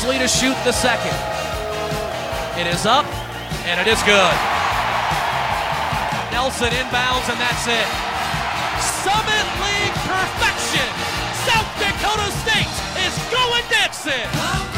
Easily to shoot the second. It is up, and it is good. Nelson inbounds, and that's it. Summit League perfection. South Dakota State is going dancing.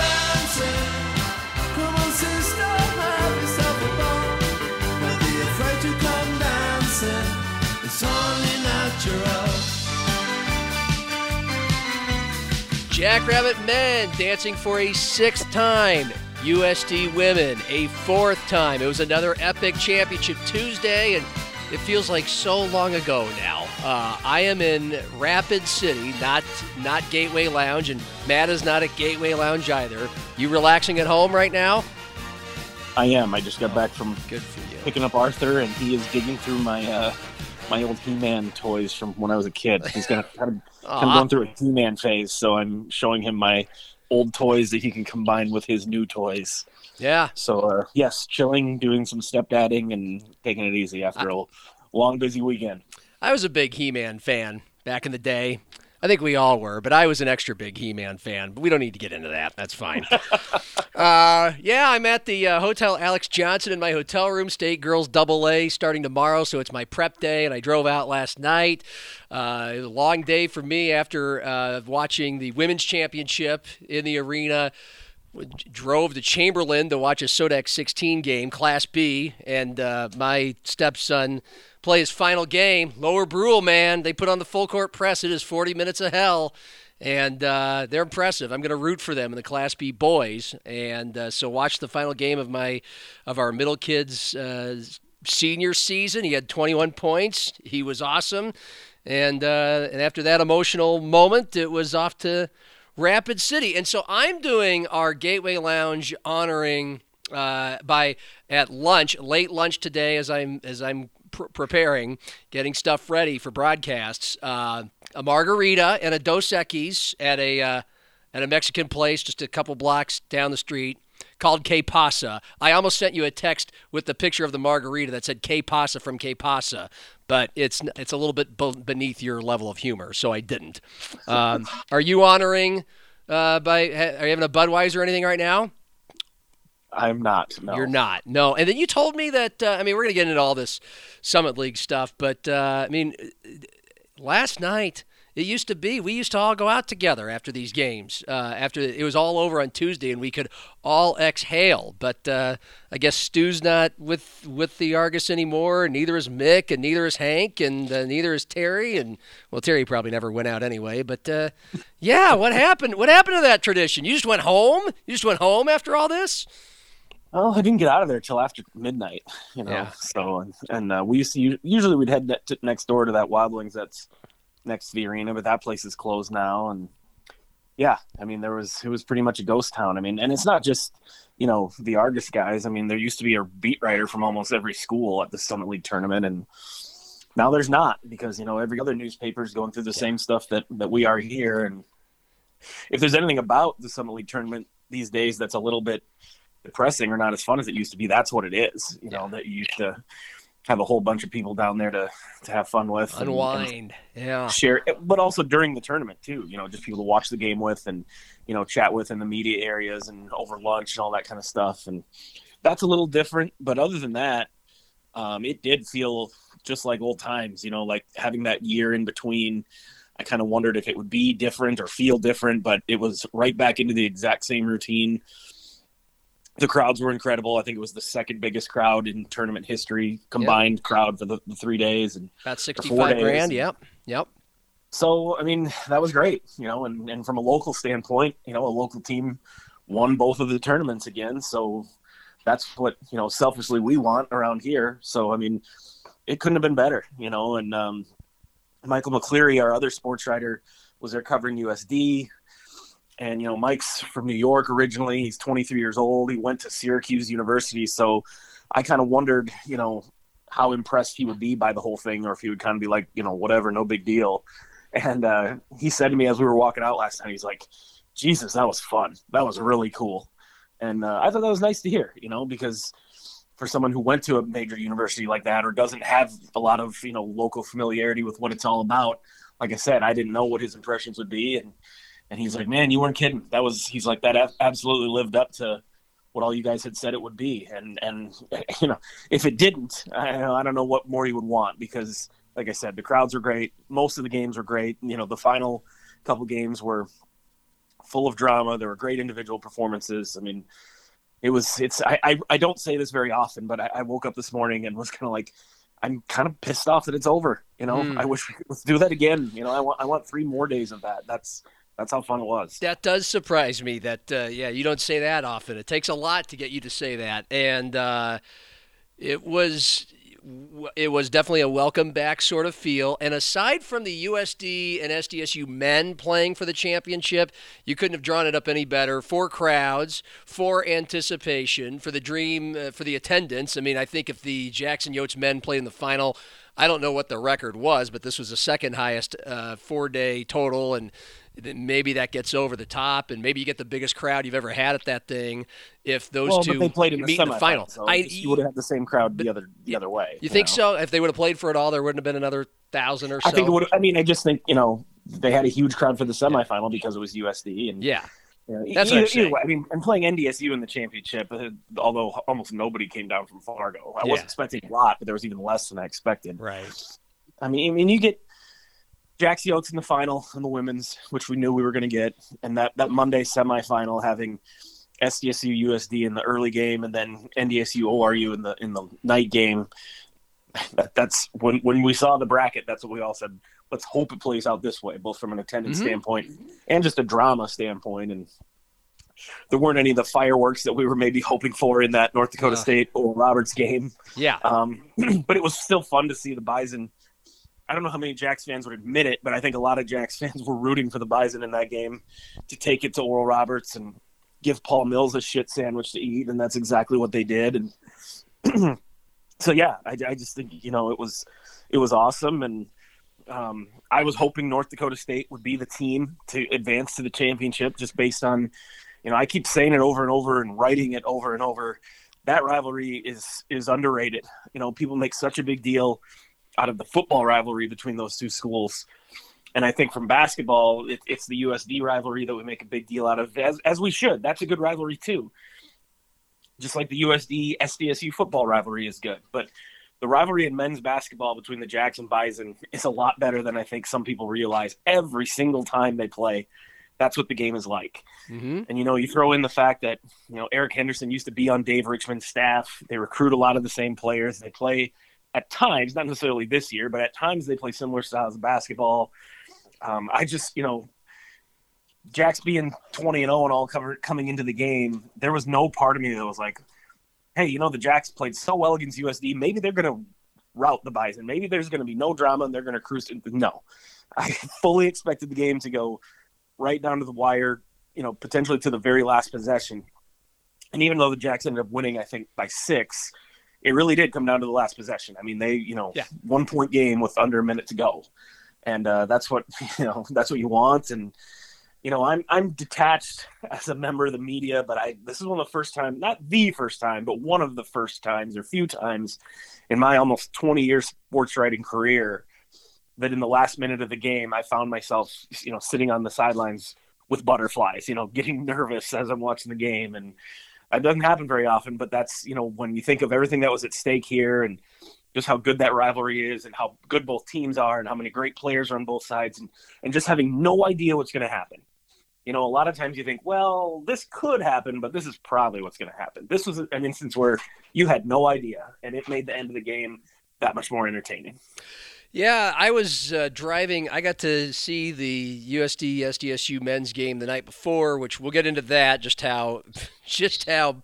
Jackrabbit men dancing for a sixth time. USD women a fourth time. It was another epic championship Tuesday, and it feels like so long ago now. Uh, I am in Rapid City, not not Gateway Lounge, and Matt is not at Gateway Lounge either. You relaxing at home right now? I am. I just got back from Good for you. picking up Arthur, and he is digging through my uh, my old He-Man toys from when I was a kid. He's gonna kind of, kind of going through a He-Man phase, so I'm showing him my old toys that he can combine with his new toys. Yeah, So uh, yes, chilling, doing some stepdadding, and taking it easy after a long, busy weekend. I was a big He-Man fan back in the day. I think we all were, but I was an extra big He-Man fan. But we don't need to get into that. That's fine. uh, yeah, I'm at the uh, Hotel Alex Johnson in my hotel room. State Girls Double A starting tomorrow, so it's my prep day, and I drove out last night. Uh, it was a long day for me after uh, watching the women's championship in the arena drove to Chamberlain to watch a Sodak 16 game, Class B, and uh, my stepson play his final game. Lower Brule, man, they put on the full court press. It is 40 minutes of hell, and uh, they're impressive. I'm going to root for them in the Class B boys, and uh, so watch the final game of my of our middle kids. Uh, Senior season, he had 21 points. He was awesome, and uh, and after that emotional moment, it was off to Rapid City. And so I'm doing our Gateway Lounge honoring uh, by at lunch, late lunch today, as I'm as I'm pr- preparing, getting stuff ready for broadcasts. Uh, a margarita and a Dos Equis at a uh, at a Mexican place just a couple blocks down the street called Que Pasa. I almost sent you a text with the picture of the margarita that said Que Pasa from Que Pasa, but it's it's a little bit beneath your level of humor, so I didn't. Um, are you honoring uh, by? Are you having a Budweiser or anything right now? I'm not. No. You're not. No. And then you told me that. Uh, I mean, we're gonna get into all this Summit League stuff, but uh, I mean, last night it used to be we used to all go out together after these games. Uh, after it was all over on Tuesday, and we could all exhale. But uh, I guess Stu's not with with the Argus anymore. Neither is Mick, and neither is Hank, and uh, neither is Terry. And well, Terry probably never went out anyway. But uh, yeah, what happened? What happened to that tradition? You just went home. You just went home after all this. Well, I didn't get out of there till after midnight, you know. Yeah. So and, and uh, we used to usually we'd head next door to that Wild Wings that's next to the arena, but that place is closed now. And yeah, I mean there was it was pretty much a ghost town. I mean, and it's not just you know the Argus guys. I mean, there used to be a beat writer from almost every school at the Summit League tournament, and now there's not because you know every other newspaper is going through the same stuff that that we are here. And if there's anything about the Summit League tournament these days that's a little bit depressing or not as fun as it used to be, that's what it is. You know, that you used to have a whole bunch of people down there to to have fun with, and- and Unwind. Yeah. share, but also during the tournament too. You know, just people to watch the game with and you know chat with in the media areas and over lunch and all that kind of stuff. And that's a little different. But other than that, um, it did feel just like old times. You know, like having that year in between. I kind of wondered if it would be different or feel different, but it was right back into the exact same routine. The crowds were incredible. I think it was the second biggest crowd in tournament history, combined crowd for the, the three days, and About 65 grand. Yep. Yep. so I mean that was great, you know, and, and from a local standpoint, you know, a local team won both of the tournaments again. So that's what, you know, selfishly we want around here. So I mean, it couldn't have been better, you know, and um, Michael McCleary, our other sports writer, was there covering USD. And you know, Mike's from New York originally. He's 23 years old. He went to Syracuse University, so I kind of wondered, you know, how impressed he would be by the whole thing, or if he would kind of be like, you know, whatever, no big deal. And uh, he said to me as we were walking out last night, he's like, "Jesus, that was fun. That was really cool." And uh, I thought that was nice to hear, you know, because for someone who went to a major university like that or doesn't have a lot of you know local familiarity with what it's all about, like I said, I didn't know what his impressions would be, and and he's like, "Man, you weren't kidding. That was." He's like, "That absolutely lived up to." what all you guys had said it would be. And and you know, if it didn't, I, I don't know what more you would want because, like I said, the crowds are great. Most of the games were great. You know, the final couple games were full of drama. There were great individual performances. I mean, it was. It's. I. I, I don't say this very often, but I, I woke up this morning and was kind of like. I'm kind of pissed off that it's over. You know, mm. I wish we could let's do that again. You know, I want I want three more days of that. That's that's how fun it was. That does surprise me. That uh, yeah, you don't say that often. It takes a lot to get you to say that, and uh, it was it was definitely a welcome back sort of feel. And aside from the USD and SDSU men playing for the championship, you couldn't have drawn it up any better. For crowds, for anticipation, for the dream, uh, for the attendance. I mean, I think if the Jacks and Yotes men played in the final, I don't know what the record was, but this was the second highest uh, four day total. And maybe that gets over the top, and maybe you get the biggest crowd you've ever had at that thing. If those well, two they played in meet the, in the final, so I, you would have had the same crowd the other the other way. You, you think know? so? If they would have played for it all, there wouldn't have been another thousand or so. I think it would. I mean, I just think you know they had a huge crowd for the semifinal because it was USD, and yeah. You know, That's either, either way, I mean, I'm playing NDSU in the championship, uh, although almost nobody came down from Fargo. I yeah. was expecting a lot, but there was even less than I expected. Right. I mean, I mean, you get Jax Yotes in the final in the women's, which we knew we were going to get, and that that Monday semifinal having SDSU USD in the early game, and then NDSU ORU in the in the night game. That, that's when when we saw the bracket. That's what we all said. Let's hope it plays out this way, both from an attendance mm-hmm. standpoint and just a drama standpoint. And there weren't any of the fireworks that we were maybe hoping for in that North Dakota State Oral Roberts game. Yeah. Um, but it was still fun to see the Bison I don't know how many Jacks fans would admit it, but I think a lot of Jacks fans were rooting for the Bison in that game to take it to Oral Roberts and give Paul Mills a shit sandwich to eat, and that's exactly what they did. And so, yeah, I, I, just think you know it was it was awesome, and um, I was hoping North Dakota State would be the team to advance to the championship, just based on you know I keep saying it over and over and writing it over and over. That rivalry is is underrated. You know, people make such a big deal out of the football rivalry between those two schools. And I think from basketball, it, it's the USD rivalry that we make a big deal out of, as, as we should. That's a good rivalry too. Just like the USD SDSU football rivalry is good. But the rivalry in men's basketball between the Jacks and Bison is a lot better than I think some people realize. Every single time they play, that's what the game is like. Mm-hmm. And you know, you throw in the fact that you know Eric Henderson used to be on Dave Richman's staff. They recruit a lot of the same players. They play at times, not necessarily this year, but at times they play similar styles of basketball. Um, I just, you know, Jack's being 20 and 0 and all cover, coming into the game, there was no part of me that was like, hey, you know, the Jacks played so well against USD. Maybe they're going to route the Bison. Maybe there's going to be no drama and they're going to cruise. No, I fully expected the game to go right down to the wire, you know, potentially to the very last possession. And even though the Jacks ended up winning, I think by six, it really did come down to the last possession. I mean, they, you know, yeah. one point game with under a minute to go, and uh, that's what you know. That's what you want. And you know, I'm I'm detached as a member of the media, but I this is one of the first time, not the first time, but one of the first times or few times in my almost 20 year sports writing career that in the last minute of the game, I found myself, you know, sitting on the sidelines with butterflies, you know, getting nervous as I'm watching the game and it doesn't happen very often, but that's you know when you think of everything that was at stake here and just how good that rivalry is and how good both teams are and how many great players are on both sides and, and just having no idea what's going to happen. You know, a lot of times you think, well, this could happen, but this is probably what's going to happen. This was an instance where you had no idea, and it made the end of the game that much more entertaining. Yeah, I was uh, driving. I got to see the USD SDSU men's game the night before, which we'll get into that. Just how, just how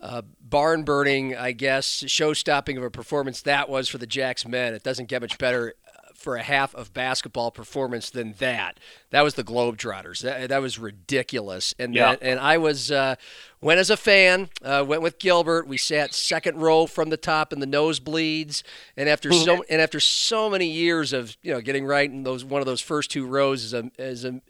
uh, barn burning, I guess, show stopping of a performance that was for the Jacks men. It doesn't get much better for a half of basketball performance than that. That was the Globetrotters. That, that was ridiculous. And Yeah. that, and I was uh, went as a fan. Uh, went with Gilbert. We sat second row from the top in the nosebleeds. And after so and after so many years of you know getting right in those one of those first two rows as a as a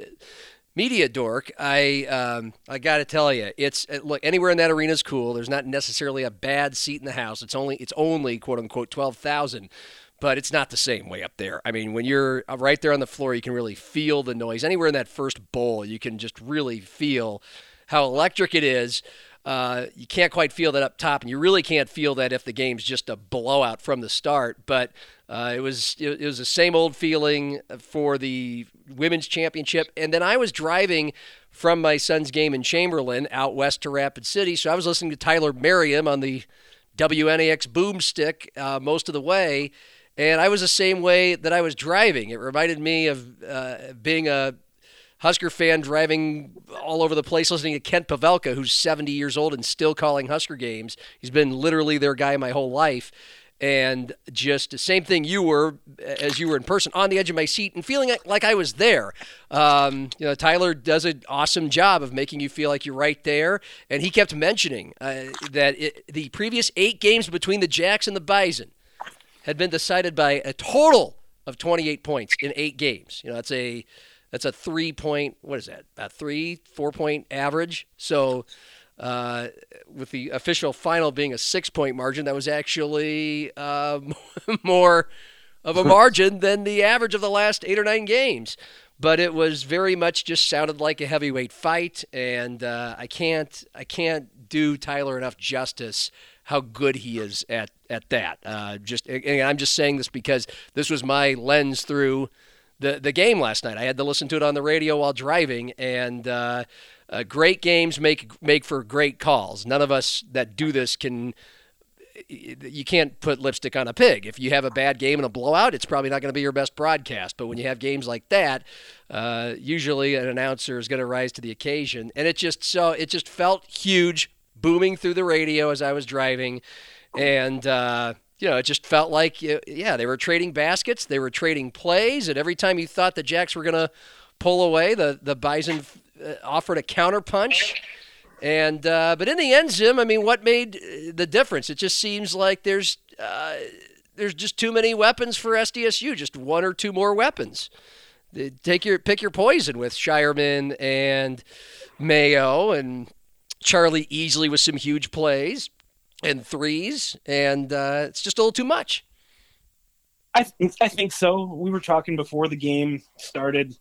media dork, I um, I got to tell you, it's look anywhere in that arena is cool. There's not necessarily a bad seat in the house. It's only it's only quote unquote twelve thousand. But it's not the same way up there. I mean, when you're uh, right there on the floor, you can really feel the noise. Anywhere in that first bowl, you can just really feel how electric it is. Uh, you can't quite feel that up top, and you really can't feel that if the game's just a blowout from the start. But uh, it was it, it was the same old feeling for the women's championship. And then I was driving from my son's game in Chamberlain out west to Rapid City, so I was listening to Tyler Merriam on the WNAX boomstick uh, most of the way. And I was the same way that I was driving. It reminded me of uh, being a Husker fan driving all over the place, listening to Kent Pavelka, who's 70 years old and still calling Husker games. He's been literally their guy my whole life. And just the same thing you were as you were in person on the edge of my seat and feeling like I was there. Um, you know, Tyler does an awesome job of making you feel like you're right there. And he kept mentioning uh, that it, the previous eight games between the Jacks and the Bison had been decided by a total of 28 points in eight games. You know, that's a that's a three point what is that? A three four point average. So. Uh, with the official final being a six point margin, that was actually uh, more of a margin than the average of the last eight or nine games. But it was very much just sounded like a heavyweight fight, and uh, I can't I can't do Tyler enough justice how good he is at at that. Uh, just and I'm just saying this because this was my lens through the the game last night. I had to listen to it on the radio while driving, and uh, uh, great games make make for great calls. None of us that do this can. You can't put lipstick on a pig. If you have a bad game and a blowout, it's probably not going to be your best broadcast. But when you have games like that, uh, usually an announcer is going to rise to the occasion. And it just so it just felt huge, booming through the radio as I was driving, and uh, you know it just felt like yeah they were trading baskets, they were trading plays, and every time you thought the Jacks were going to pull away, the the Bison uh, offered a counterpunch. And uh, but in the end, Zim, I mean, what made uh, the difference? It just seems like there's uh, there's just too many weapons for SDSU. Just one or two more weapons. Take your pick your poison with Scheierman and Mayo and Charlie Easley with some huge plays and threes, and uh, it's just a little too much. I th- I think so. We were talking before the game started.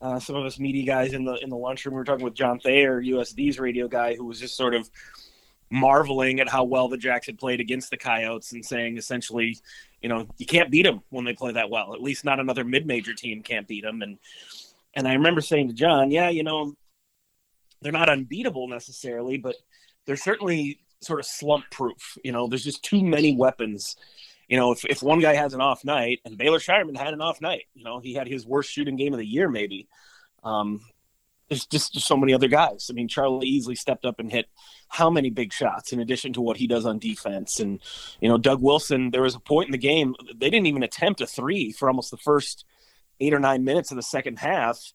Uh, some of us media guys in the in the lunchroom. We were talking with John Thayer, USD's radio guy, who was just sort of marveling at how well the Jacks had played against the Coyotes, and saying essentially, you know, you can't beat them when they play that well. At least not another mid-major team can't beat them. And and I remember saying to John, yeah, you know, they're not unbeatable necessarily, but they're certainly sort of slump proof. You know, there's just too many weapons you know, if, if one guy has an off night, and Baylor Scheierman had an off night, you know, he had his worst shooting game of the year, maybe. Um, there's just, just so many other guys. I mean, Charlie Easley stepped up and hit how many big shots in addition to what he does on defense. And, you know, Doug Wilson, there was a point in the game, they didn't even attempt a three for almost the first eight or nine minutes of the second half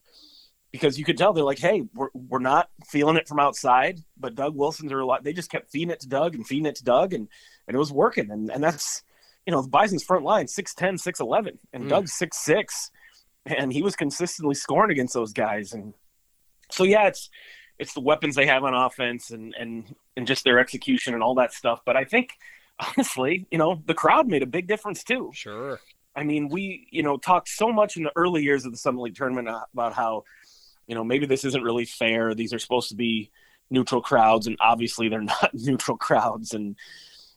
because you could tell they're like, hey, we're, we're not feeling it from outside, but Doug Wilson's are a lot. They just kept feeding it to Doug and feeding it to Doug, and, and it was working. And, and that's, you know, the Bison's front line, 6'10, 6'11, and Mm. Doug's 6'6, and he was consistently scoring against those guys. And so, yeah, it's it's the weapons they have on offense and, and, and just their execution and all that stuff. But I think, honestly, you know, the crowd made a big difference too. Sure. I mean, we, you know, talked so much in the early years of the Summit League tournament about how, you know, maybe this isn't really fair. These are supposed to be neutral crowds, and obviously they're not neutral crowds. And,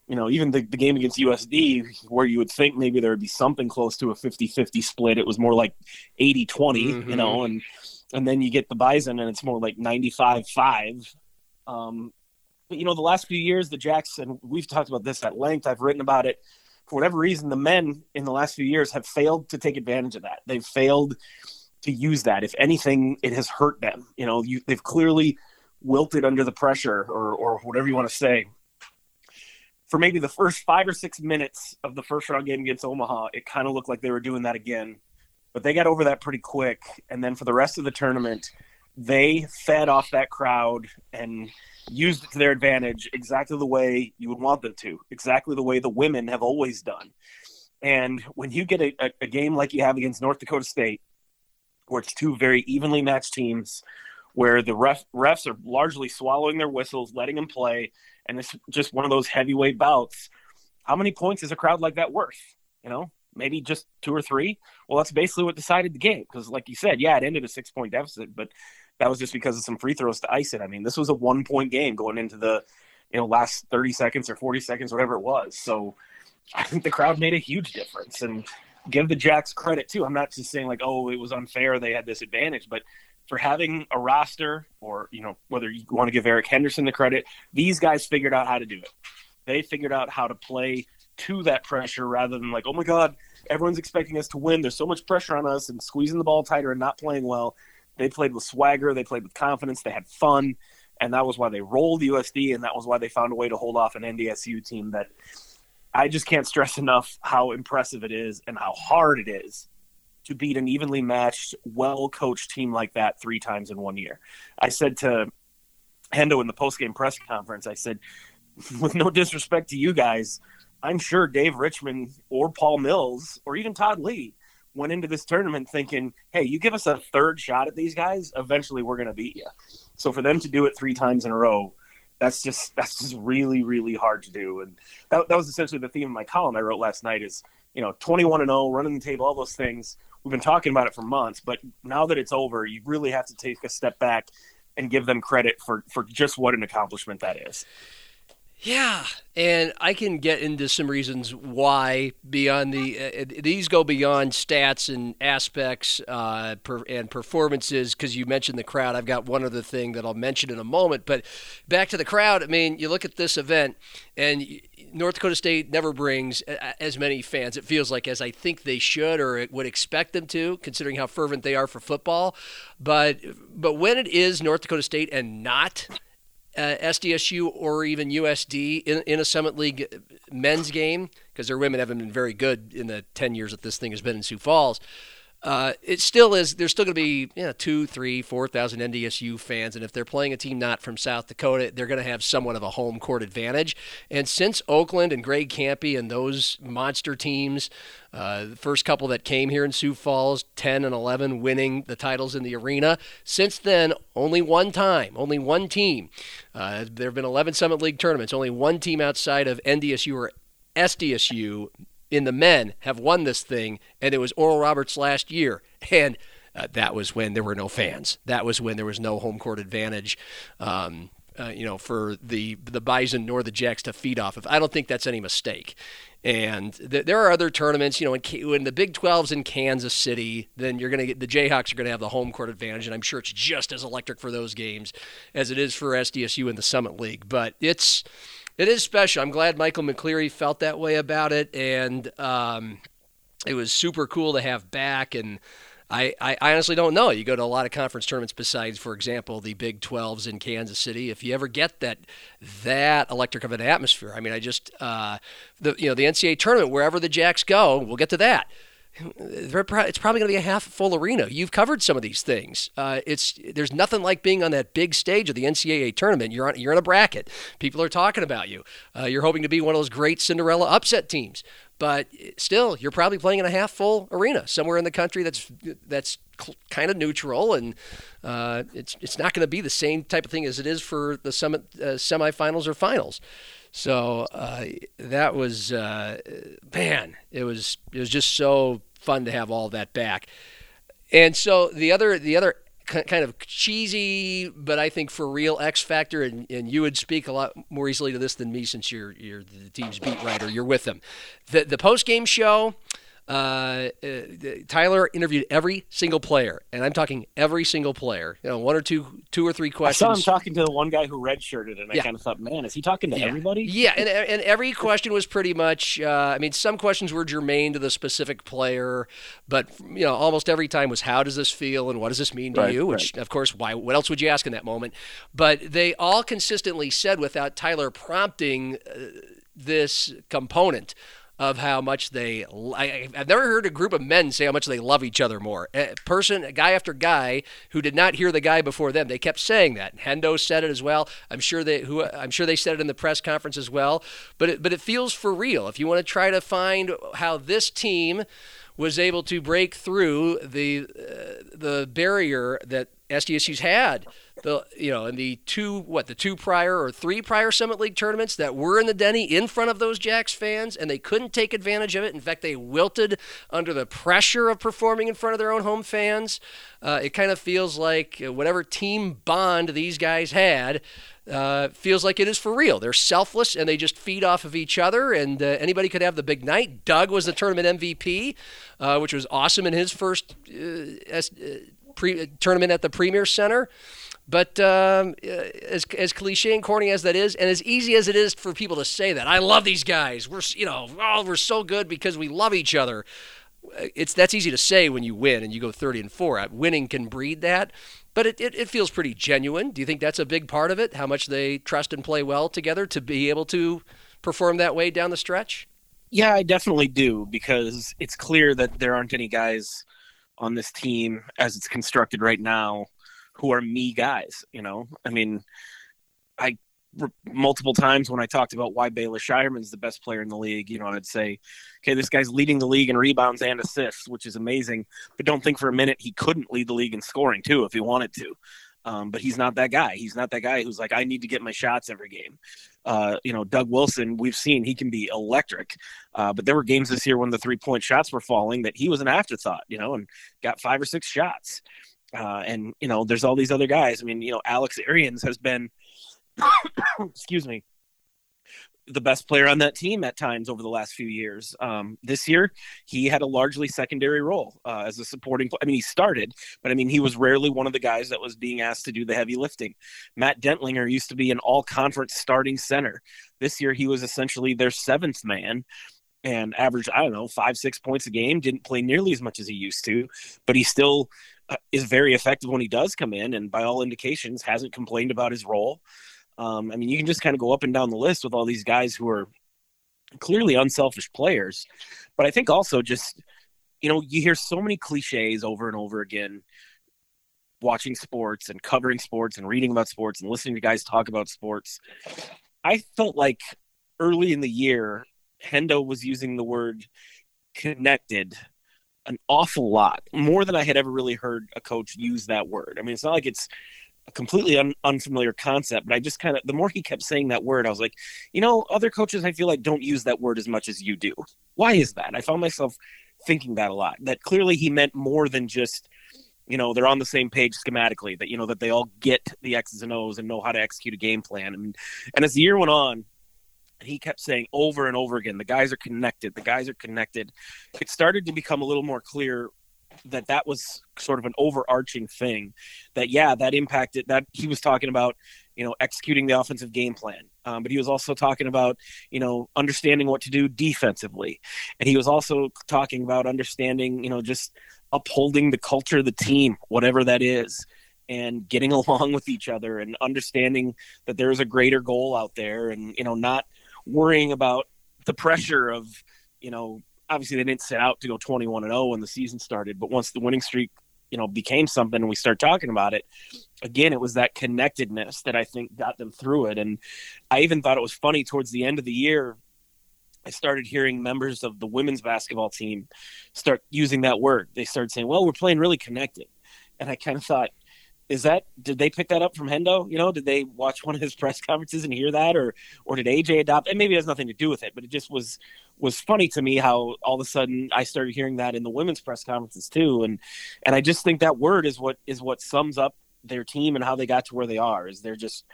you know, even the, the game against USD, where you would think maybe there would be something close to a 50 50 split, it was more like 80 20, Mhm. you know, and, and then you get the Bison and it's more like 95 5. Um, but, you know, the last few years, the Jacks, and we've talked about this at length, I've written about it for whatever reason, the men in the last few years have failed to take advantage of that. They've failed to use that. If anything, it has hurt them. You know, you, they've clearly wilted under the pressure, or or whatever you want to say. for maybe the first five or six minutes of the first round game against Omaha, it kind of looked like they were doing that again. But they got over that pretty quick. And then for the rest of the tournament, they fed off that crowd and used it to their advantage exactly the way you would want them to, exactly the way the women have always done. And when you get a, a, game like you have against North Dakota State, where it's two very evenly matched teams, where the ref, refs are largely swallowing their whistles, letting them play, and it's just one of those heavyweight bouts. How many points is a crowd like that worth? You know, maybe just two or three. Well, that's basically what decided the game because, like you said, yeah, it ended a six point deficit, but that was just because of some free throws to ice it. I mean, this was a one point game going into the you know last 30 seconds or 40 seconds whatever it was so i think the crowd made a huge difference and give the jacks credit too. I'm not just saying like oh it was unfair they had this advantage but for having a roster or you know whether you want to give eric henderson the credit these guys figured out how to do it. They figured out how to play to that pressure rather than like oh my god everyone's expecting us to win. There's so much pressure on us and squeezing the ball tighter and not playing well. They played with swagger. They played with confidence. They had fun. And that was why they rolled USD, and that was why they found a way to hold off an NDSU team that I just can't stress enough how impressive it is and how hard it is to beat an evenly matched, well coached team like that three times in one year. I said to Hendo in the post game press conference, I said, with no disrespect to you guys, I'm sure Dave Richman or Paul Mills or even Todd Lee went into this tournament thinking, hey, you give us a third shot at these guys, eventually we're going to beat you. So for them to do it three times in a row, that's just that's just really really hard to do. And that, that was essentially the theme of my column I wrote last night. Is you know 21 and 0, running the table, all those things. We've been talking about it for months, but now that it's over, you really have to take a step back and give them credit for for just what an accomplishment that is. Yeah, and I can get into some reasons why beyond the uh, these go beyond stats and aspects uh, per, and performances because you mentioned the crowd. I've got one other thing that I'll mention in a moment, but back to the crowd. I mean, you look at this event, and North Dakota State never brings as many fans. It feels like as I think they should or would expect them to, considering how fervent they are for football. But but when it is North Dakota State and not uh, SDSU or even USD in, in a Summit League men's game, because their women haven't been very good in the 10 years that this thing has been in Sioux Falls. Uh, it still is. There's still going to be you know, two, three, four thousand NDSU fans, and if they're playing a team not from South Dakota, they're going to have somewhat of a home court advantage. And since Oakland and Greg Kampe and those monster teams, uh, the first couple that came here in Sioux Falls, 10 and 11, winning the titles in the arena. Since then, only one time, only one team. Uh, there have been 11 Summit League tournaments. Only one team outside of NDSU or SDSU in the men have won this thing, and it was Oral Roberts last year. And uh, that was when there were no fans. That was when there was no home court advantage. Um, uh, you know, for the the Bison nor the Jacks to feed off of. I don't think that's any mistake. And th- there are other tournaments, you know, when, when the Big 12's in Kansas City, then you're going to get the Jayhawks are going to have the home court advantage, and I'm sure it's just as electric for those games as it is for SDSU in the Summit League. But it's it is special. I'm glad Michael McCleary felt that way about it, and um, it was super cool to have back. And I, I, honestly don't know. You go to a lot of conference tournaments besides, for example, the Big 12s in Kansas City. If you ever get that that electric of an atmosphere, I mean, I just uh, the you know the NCAA tournament wherever the Jacks go, we'll get to that it's probably going to be a half full arena. You've covered some of these things. Uh, it's there's nothing like being on that big stage of the NCAA tournament. You're on you're in a bracket. People are talking about you. Uh, you're hoping to be one of those great Cinderella upset teams, but still, you're probably playing in a half full arena somewhere in the country that's that's kind of neutral, and uh, it's it's not going to be the same type of thing as it is for the summit uh, semifinals or finals. So uh, that was uh, man, it was it was just so fun to have all that back. And so the other the other kind of cheesy, but I think for real X factor, and, and you would speak a lot more easily to this than me since you're you're the team's beat writer. You're with them. The the post game show uh, uh, Tyler interviewed every single player, and I'm talking every single player. You know, one or two, two or three questions. I saw him talking to the one guy who redshirted, and I yeah. kind of thought, man, is he talking to yeah. everybody? Yeah, and, and every question was pretty much. Uh, I mean, some questions were germane to the specific player, but you know, almost every time was, "How does this feel?" and "What does this mean to right, you?" Which, right. of course, why? What else would you ask in that moment? But they all consistently said, without Tyler prompting. Uh, this component of how much they. I, have never heard a group of men say how much they love each other more. A person, a guy after guy, who did not hear the guy before them, they kept saying that. Hendo said it as well. I'm sure they who I'm sure they said it in the press conference as well. But it, but it feels for real. If you want to try to find how this team was able to break through the uh, the barrier that SDSU's had the you know in the two what the two prior or three prior Summit League tournaments that were in the Denny in front of those Jacks fans and they couldn't take advantage of it. In fact, they wilted under the pressure of performing in front of their own home fans. Uh, it kind of feels like whatever team bond these guys had. Uh, feels like it is for real. They're selfless and they just feed off of each other. And uh, anybody could have the big night. Doug was the tournament MVP, uh, which was awesome in his first uh, uh, pre- tournament at the Premier Center. But um, uh, as, as cliche and corny as that is, and as easy as it is for people to say that, I love these guys. We're you know, oh, we're so good because we love each other. Uh, it's that's easy to say when you win and you go 30 and four. Uh, winning can breed that, but it, it, it feels pretty genuine. Do you think that's a big part of it? How much they trust and play well together to be able to perform that way down the stretch? Yeah, I definitely do because it's clear that there aren't any guys on this team as it's constructed right now who are me guys. You know, I mean, I multiple times when I talked about why Baylor Scheierman's the best player in the league, you know, I'd say, okay, this guy's leading the league in rebounds and assists, which is amazing. But don't think for a minute he couldn't lead the league in scoring too if he wanted to. Um, but he's not that guy. He's not that guy who's like, I need to get my shots every game. Uh, you know, Doug Wilson, we've seen he can be electric. Uh, but there were games this year when the three point shots were falling that he was an afterthought, you know, and got five or six shots. Uh, and you know, there's all these other guys. I mean, you know, Alex Arians has been, excuse me, the best player on that team at times over the last few years. Um, this year, he had a largely secondary role uh, as a supporting. I mean, he started, but I mean, he was rarely one of the guys that was being asked to do the heavy lifting. Matt Dentlinger used to be an all-conference starting center. This year, he was essentially their seventh man and averaged, I don't know, five, six points a game. Didn't play nearly as much as he used to, but he still uh, is very effective when he does come in, and by all indications, hasn't complained about his role. Um, I mean, you can just kind of go up and down the list with all these guys who are clearly unselfish players, but I think also just you know you hear so many cliches over and over again watching sports and covering sports and reading about sports and listening to guys talk about sports. I felt like early in the year, Hendo was using the word connected an awful lot, more than I had ever really heard a coach use that word. I mean, it's not like it's a completely un- unfamiliar concept, but I just kind of, the more he kept saying that word, I was like, you know, other coaches I feel like don't use that word as much as you do. Why is that? I found myself thinking that a lot, that clearly he meant more than just, you know, they're on the same page schematically, that, you know, that they all get the X's and O's and know how to execute a game plan. And, and as the year went on, he kept saying over and over again, the guys are connected, the guys are connected. It started to become a little more clear that that was sort of an overarching thing that yeah that impacted that he was talking about you know executing the offensive game plan. Um, but he was also talking about you know understanding what to do defensively. And he was also talking about understanding you know just upholding the culture of the team whatever that is and getting along with each other and understanding that there is a greater goal out there and you know not worrying about the pressure of you know obviously they didn't set out to go 21 and 0 when the season started, but once the winning streak, you know, became something and we start talking about it, again, it was that connectedness that I think got them through it. And I even thought it was funny towards the end of the year. I started hearing members of the women's basketball team start using that word. They started saying, "Well, we're playing really connected," and I kind of thought, is that did they pick that up from Hendo? You know, did they watch one of his press conferences and hear that, or or did AJ adopt? And maybe it has nothing to do with it, but it just was was funny to me how all of a sudden I started hearing that in the women's press conferences too, and and I just think that word is what is what sums up their team and how they got to where they are. Is they're just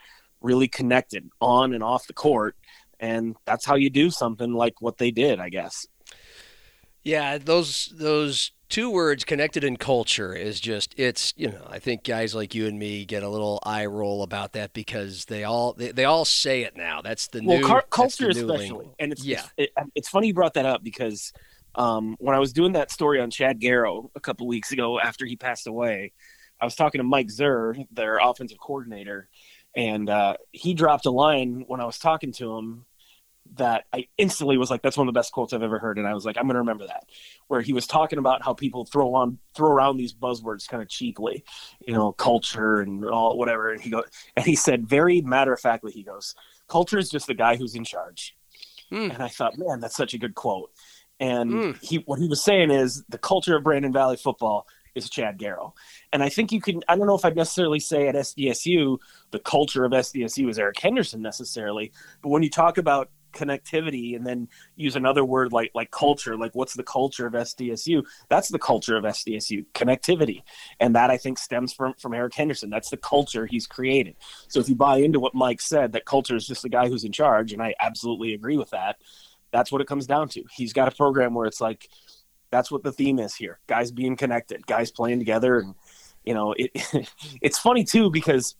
really connected on and off the court, and that's how you do something like what they did, I guess. Yeah, those those two words connected in culture is just it's you know i think guys like you and me get a little eye roll about that because they all they, they all say it now that's the well, new car- culture especially lingo. and it's yeah it's, it, it's, funny you brought that up because um, when i was doing that story on chad garrow a couple weeks ago after he passed away i was talking to mike zur their offensive coordinator and uh, he dropped a line when i was talking to him that I instantly was like, that's one of the best quotes I've ever heard. And I was like, I'm going to remember that. Where he was talking about how people throw on, throw around these buzzwords kind of cheaply, you know, culture and all whatever. And he goes, and he said very matter of factly, he goes, culture is just the guy who's in charge. Mm. And I thought, man, that's such a good quote. And Mm. he, what he was saying is the culture of Brandon Valley football is Chad Garrow. And I think you can, I don't know if I'd necessarily say at SDSU, the culture of SDSU is Eric Henderson necessarily, but when you talk about connectivity and then use another word like like culture like what's the culture of SDSU that's the culture of SDSU connectivity. And that I think stems from from Eric Henderson. That's the culture he's created. So if you buy into what Mike said that culture is just the guy who's in charge and I absolutely agree with that that's what it comes down to. He's got a program where it's like that's what the theme is here. Guys being connected guys playing together and you know it it's funny too because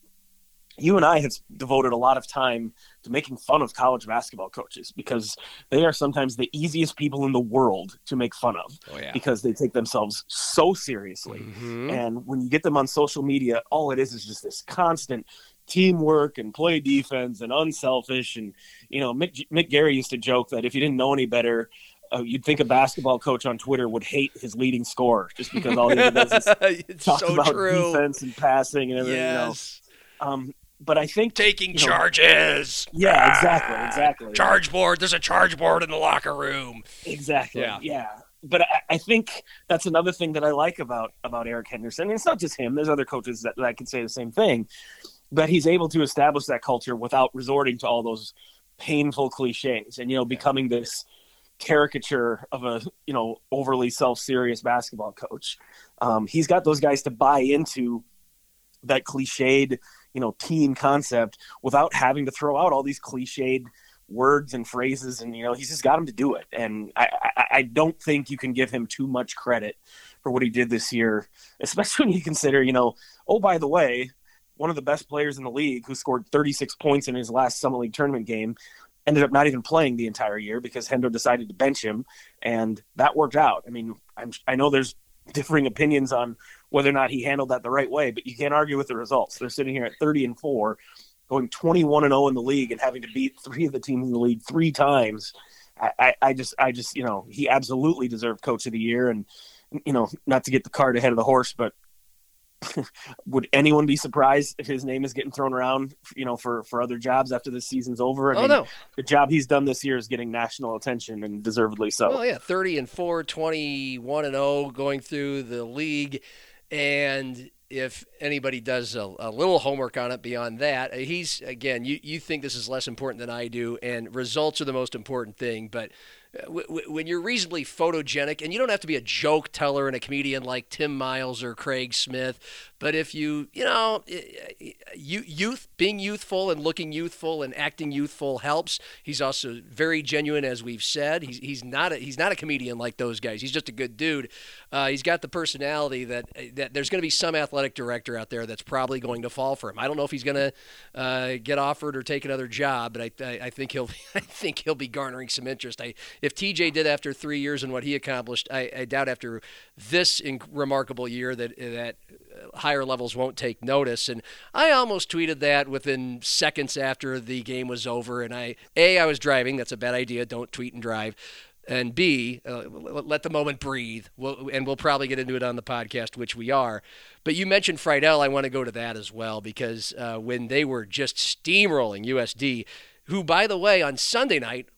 you and I have devoted a lot of time to making fun of college basketball coaches because they are sometimes the easiest people in the world to make fun of Oh yeah. because they take themselves so seriously. Mhm. And when you get them on social media, all it is is just this constant teamwork and play defense and unselfish. And, you know, Mick, Mick Garry used to joke that if you didn't know any better, uh, you'd think a basketball coach on Twitter would hate his leading scorer just because all he does is talk so about true. defense and passing and everything. Yes. Know? um, but I think Taking you know- charges. Yeah, exactly, exactly. Charge board. There's a charge board in the locker room. Exactly. Yeah. Yeah. But I, I think that's another thing that I like about about Eric Henderson. And it's not just him. There's other coaches that, that can say the same thing. But he's able to establish that culture without resorting to all those painful cliches and you know becoming this caricature of a you know overly self-serious basketball coach. Um, he's got those guys to buy into that cliched you know team concept without having to throw out all these cliched words and phrases and you know he's just got him to do it. And I, I i don't think you can give him too much credit for what he did this year especially when you consider you know oh by the way one of the best players in the league who scored 36 points in his last summit league tournament game ended up not even playing the entire year because hendo decided to bench him and that worked out. I mean i'm i know there's differing opinions on whether or not he handled that the right way but you can't argue with the results they're sitting here at 30 and 4 going 21 and 0 in the league and having to beat three of the teams in the league three times. I, I, I just, I just, you know, he absolutely deserved coach of the year. And, you know, not to get the cart ahead of the horse, but would anyone be surprised if his name is getting thrown around, you know, for, for other jobs after this season's over? I Oh mean, no. the job he's done this year is getting national attention and deservedly so. Well, yeah, 30 and 4, 21 and 0 going through the league. And if anybody does a, a little homework on it beyond that, he's, again, you, you think this is less important than I do, and results are the most important thing. But when you're reasonably photogenic, and you don't have to be a joke teller and a comedian like Tim Miles or Craig Smith, but if you, you know, youth, being youthful and looking youthful and acting youthful helps. He's also very genuine, as we've said. He's, he's not a, he's not a comedian like those guys. He's just a good dude. Uh, he's got the personality that that there's going to be some athletic director out there that's probably going to fall for him. I don't know if he's going to uh, get offered or take another job, but I, I, I think he'll I think he'll be garnering some interest. I, if TJ did after three years and what he accomplished, I, I doubt after this inc- remarkable year that that higher levels won't take notice. And I almost tweeted that within seconds after the game was over. And I, A, I was driving. That's a bad idea. Don't tweet and drive. And B, uh, let the moment breathe. We'll, and we'll probably get into it on the podcast, which we are. But you mentioned Freidel. I want to go to that as well because uh, when they were just steamrolling USD, who, by the way, on Sunday night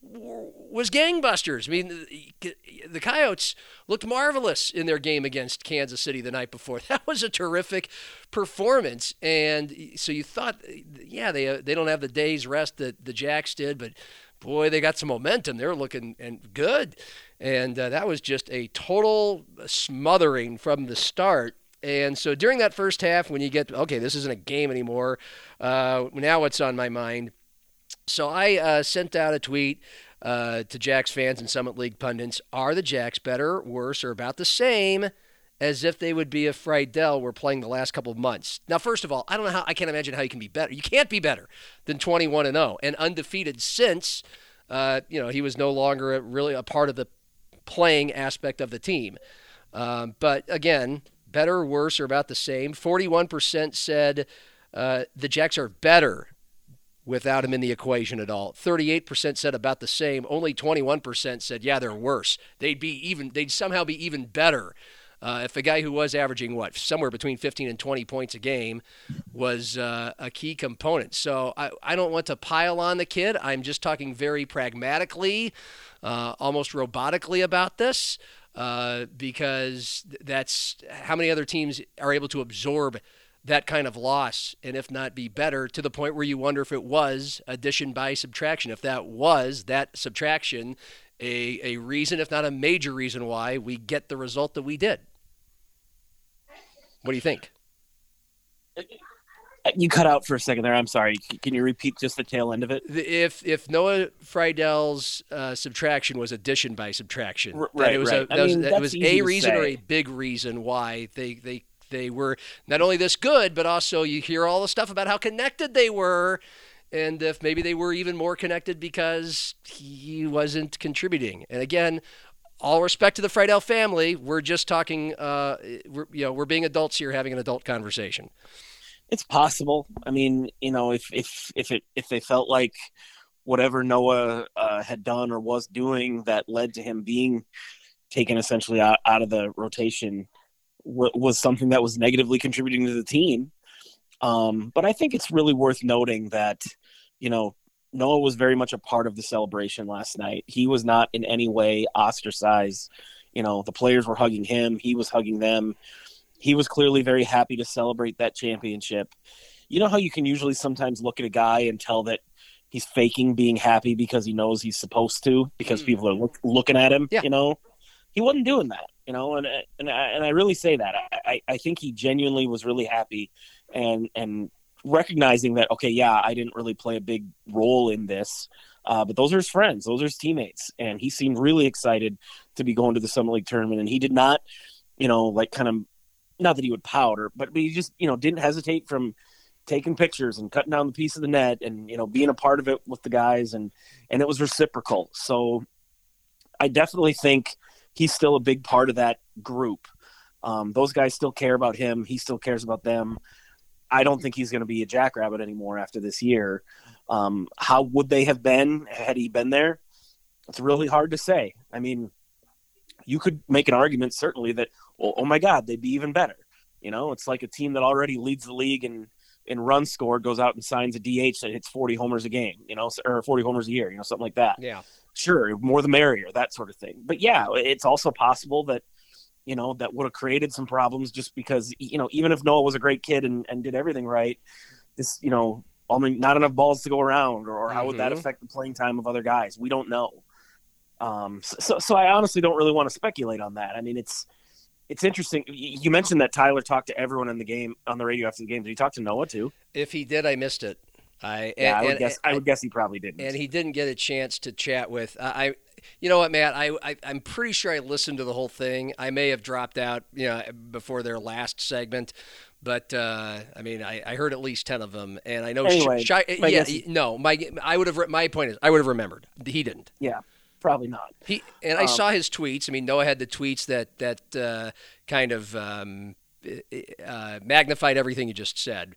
was gangbusters. I mean, the, Coyotes looked marvelous in their game against Kansas City the night before. That was a terrific performance, and so you thought, yeah, they they don't have the day's rest that the Jacks did, but boy, they got some momentum. They're looking and good, and uh, that was just a total smothering from the start. And so during that first half, when you get okay, this isn't a game anymore. Uh, now what's on my mind? So I uh, sent out a tweet uh, to Jacks fans and Summit League pundits. Are the Jacks better, worse, or about the same as if they would be if Freidel were playing the last couple of months? Now, first of all, I don't know how I can't imagine how you can be better. You can't be better than 21 and 0 and undefeated since uh, you know he was no longer a, really a part of the playing aspect of the team. Um, but again, better, worse, or about the same. 41% said uh, the Jacks are better without him in the equation at all. 38% said about the same. Only 21% said, yeah, they're worse. They'd be even. They'd somehow be even better uh, if a guy who was averaging what somewhere between 15 and 20 points a game was uh, a key component. So I, I don't want to pile on the kid. I'm just talking very pragmatically, uh, almost robotically about this uh, because that's how many other teams are able to absorb that kind of loss and if not be better to the point where you wonder if it was addition by subtraction if that was that subtraction a, a reason if not a major reason why we get the result that we did what do you think? You cut out for a second there. I'm sorry. Can you repeat just the tail end of it? If if Noah Freidel's uh, subtraction was addition by subtraction, right, it was right. a that was, mean, that was a reason say. or a big reason why they they they were not only this good, but also you hear all the stuff about how connected they were, and if maybe they were even more connected because he wasn't contributing. And again, all respect to the Freidel family, we're just talking. Uh, we're, you know, we're being adults here, having an adult conversation. It's possible. I mean, you know, if if if it if they felt like whatever Noah uh, had done or was doing that led to him being taken essentially out, out of the rotation w- was something that was negatively contributing to the team. Um, but I think it's really worth noting that, you know, Noah was very much a part of the celebration last night. He was not in any way ostracized. You know, the players were hugging him, he was hugging them. He was clearly very happy to celebrate that championship. You know how you can usually sometimes look at a guy and tell that he's faking being happy because he knows he's supposed to because mm. people are look, looking at him, yeah. you know? He wasn't doing that, you know, and and I, and I really say that. I, I think he genuinely was really happy and and recognizing that okay, yeah, I didn't really play a big role in this, uh, but those are his friends, those are his teammates, and he seemed really excited to be going to the Summit League tournament, and he did not, you know, like kind of not that he would powder, but, but he just you know didn't hesitate from taking pictures and cutting down the piece of the net and you know being a part of it with the guys. And and it was reciprocal. So i definitely think he's still a big part of that group um, those guys still care about him he still cares about them I don't think he's going to be a jackrabbit anymore after this year. Um, how would they have been had he been there? It's really hard to say. I mean, you could make an argument certainly that, well, oh my God, they'd be even better. You know, it's like a team that already leads the league in in run score goes out and signs a DH that hits 40 homers a game, you know, or 40 homers a year, you know, something like that. Yeah. Sure, more the merrier, that sort of thing. But yeah, it's also possible that you know, that would have created some problems just because, you know, even if Noah was a great kid and, and did everything right, this, you know, I mean, not enough balls to go around, or, or how would that Mhm. affect the playing time of other guys? We don't know. Um, so, so I honestly don't really want to speculate on that. I mean, it's it's interesting. You mentioned that Tyler talked to everyone in the game on the radio after the game. Did he talk to Noah too? If he did, I missed it. I Yeah, and, I would and- guess. I would guess he probably didn't. and he didn't get a chance to chat with. I, I you know what, Matt? I, I I'm pretty sure I listened to the whole thing. I may have dropped out, you know, before their last segment, but uh, I mean, I, I heard at least ten of them, and I know. Anyway, Shy, my yeah, is- no, my I would have. re- My point is, I would have remembered. He didn't. yeah, probably not. He and I Um, saw his tweets. I mean, Noah had the tweets that that uh, kind of um, uh, magnified everything you just said.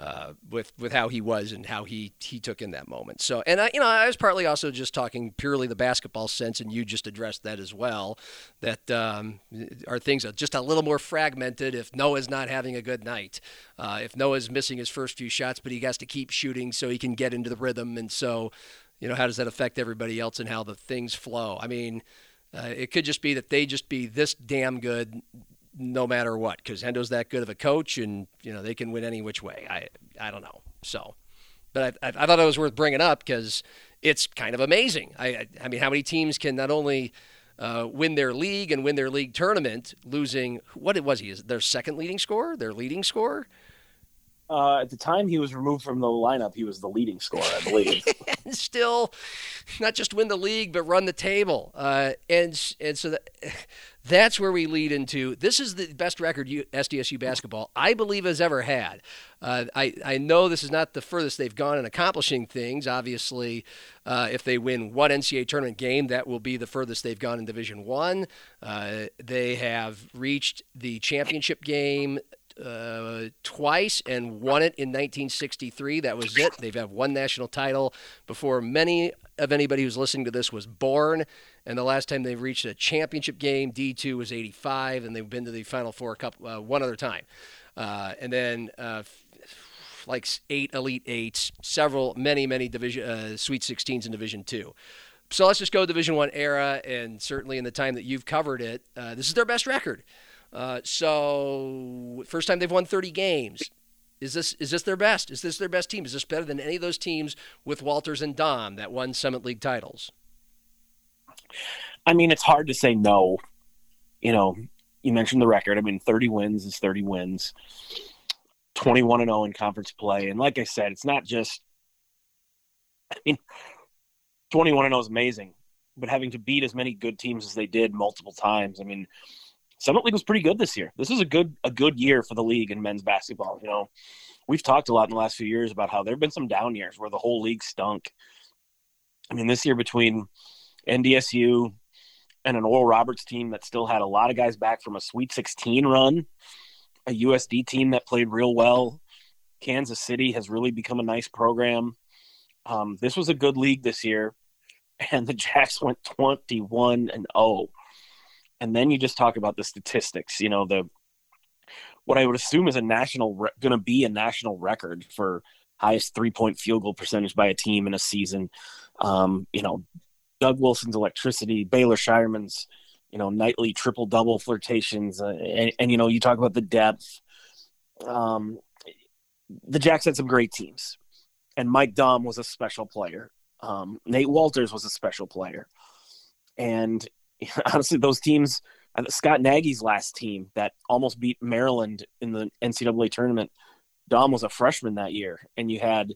Uh, with with how he was and how he he took in that moment. So, and I you know I was partly also just talking purely the basketball sense, and you just addressed that as well. That um, are things just a little more fragmented. If Noah's not having a good night, uh, if Noah's missing his first few shots, but he has to keep shooting so he can get into the rhythm, and so you know how does that affect everybody else and how the things flow? I mean. Uh, it could just be that they just be this damn good no matter what because Hendo's that good of a coach and you know they can win any which way. I I don't know. So, but I, I, thought it was worth bringing up because it's kind of amazing. I I- I mean, how many teams can not only uh, win their league and win their league tournament, losing what it was he is their second leading scorer, their leading scorer, Uh, at the time he was removed from the lineup, he was the leading scorer, I believe. and still not just win the league but run the table. Uh, and and so that, that's where we lead into this is the best record SDSU basketball I believe has ever had. Uh, I I know this is not the furthest they've gone in accomplishing things. Obviously, uh, if they win one NCAA tournament game, that will be the furthest they've gone in Division One. Uh, they have reached the championship game uh, twice and won it in 1963. That was it. They've had one national title before many of anybody who's listening to this was born. And the last time they reached a championship game, D2 was 85, and they've been to the Final Four a couple, uh, one other time. Uh, and then uh, like eight Elite Eights, several, many, many division uh, Sweet 16s in Division Two. So let's just go Division One era, and certainly in the time that you've covered it, uh, this is their best record. Uh, so first time they've won 30 games. Is this is this their best? Is this their best team? Is this better than any of those teams with Walters and Daum that won Summit League titles? I mean, it's hard to say no. You know, you mentioned the record. I mean, 30 wins is 30 wins. 21 and 0 in conference play. And like I said, it's not just I mean 21 and 0 is amazing, but having to beat as many good teams as they did multiple times. I mean, Summit League was pretty good this year. This is a good a good year for the league in men's basketball, you know. We've talked a lot in the last few years about how there've been some down years where the whole league stunk. I mean, this year between NDSU and an Oral Roberts team that still had a lot of guys back from a Sweet 16 run a USD team that played real well. Kansas City has really become a nice program. Um, this was a good league this year, and the Jacks went 21 and 0. And then you just talk about the statistics. You know, the what I would assume is a national re- going to be a national record for highest three point field goal percentage by a team in a season. Um, you know, Doug Wilson's electricity, Baylor Scheierman's you know, nightly triple double flirtations, uh, and, and, you know, you talk about the depth. Um, the Jacks had some great teams, and Mike Daum was a special player. Um, Nate Walters was a special player, and honestly, those teams. Uh, Scott Nagy's last team that almost beat Maryland in the NCAA tournament. Daum was a freshman that year, and you had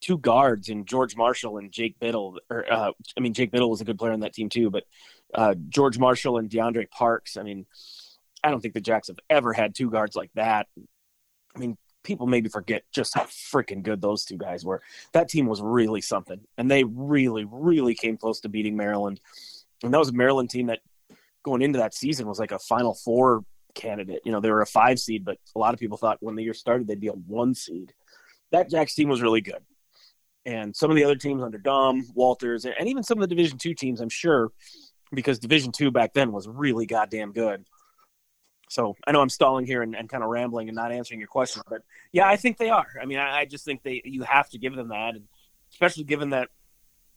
two guards in George Marshall and Jake Biddle. Or uh, I mean, Jake Biddle was a good player on that team too, but uh, George Marshall and Deondre Parks. I mean, I don't think the Jacks have ever had two guards like that. I mean, people maybe forget just how freaking good those two guys were. That team was really something, and they really, really came close to beating Maryland. And that was a Maryland team that going into that season was like a Final Four candidate. You know, they were a five seed, but a lot of people thought when the year started they'd be a one seed. That Jacks team was really good. And some of the other teams under Daum Walters, and even some of the Division two teams, I'm sure, because Division two back then was really goddamn good. So I know I'm stalling here and, and, kind of rambling and not answering your question, but yeah, I think they are. I mean, I, I just think they you have to give them that, and especially given that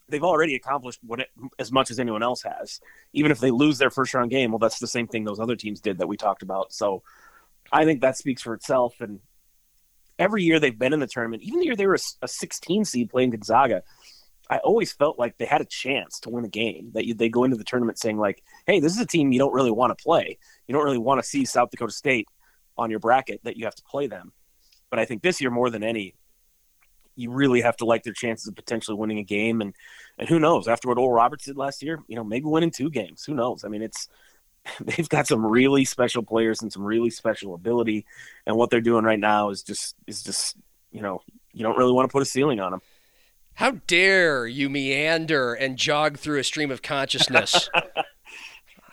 they've already accomplished what it, as much as anyone else has. Even if they lose their first round game, well, that's the same thing those other teams did that we talked about. So I think that speaks for itself. And every year they've been in the tournament, even the year they were a, a 16 seed playing Gonzaga, I always felt like they had a chance to win a game. That you, they go into the tournament saying like, "Hey, this is a team you don't really want to play. You don't really want to see South Dakota State on your bracket that you have to play them." But I think this year more than any, you really have to like their chances of potentially winning a game. And and who knows? After what Oral Roberts did last year, you know, maybe winning two games. Who knows? I mean, it's they've got some really special players and some really special ability. And what they're doing right now is just is just you know you don't really want to put a ceiling on them. How dare you meander and jog through a stream of consciousness?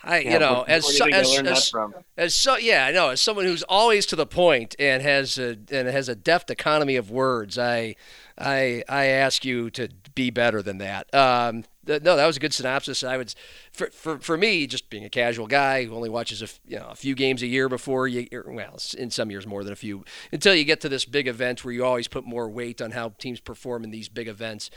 I, yeah, you know, as so, as, as, as, so, yeah, I know. As someone who's always to the point and has a and has a deft economy of words, I, I, I ask you to be better than that. Um, no, that was a good synopsis. I would, for, for, for me, just being a casual guy who only watches a, you know, a few games a year before you, well, in some years more than a few, until you get to this big event where you always put more weight on how teams perform in these big events.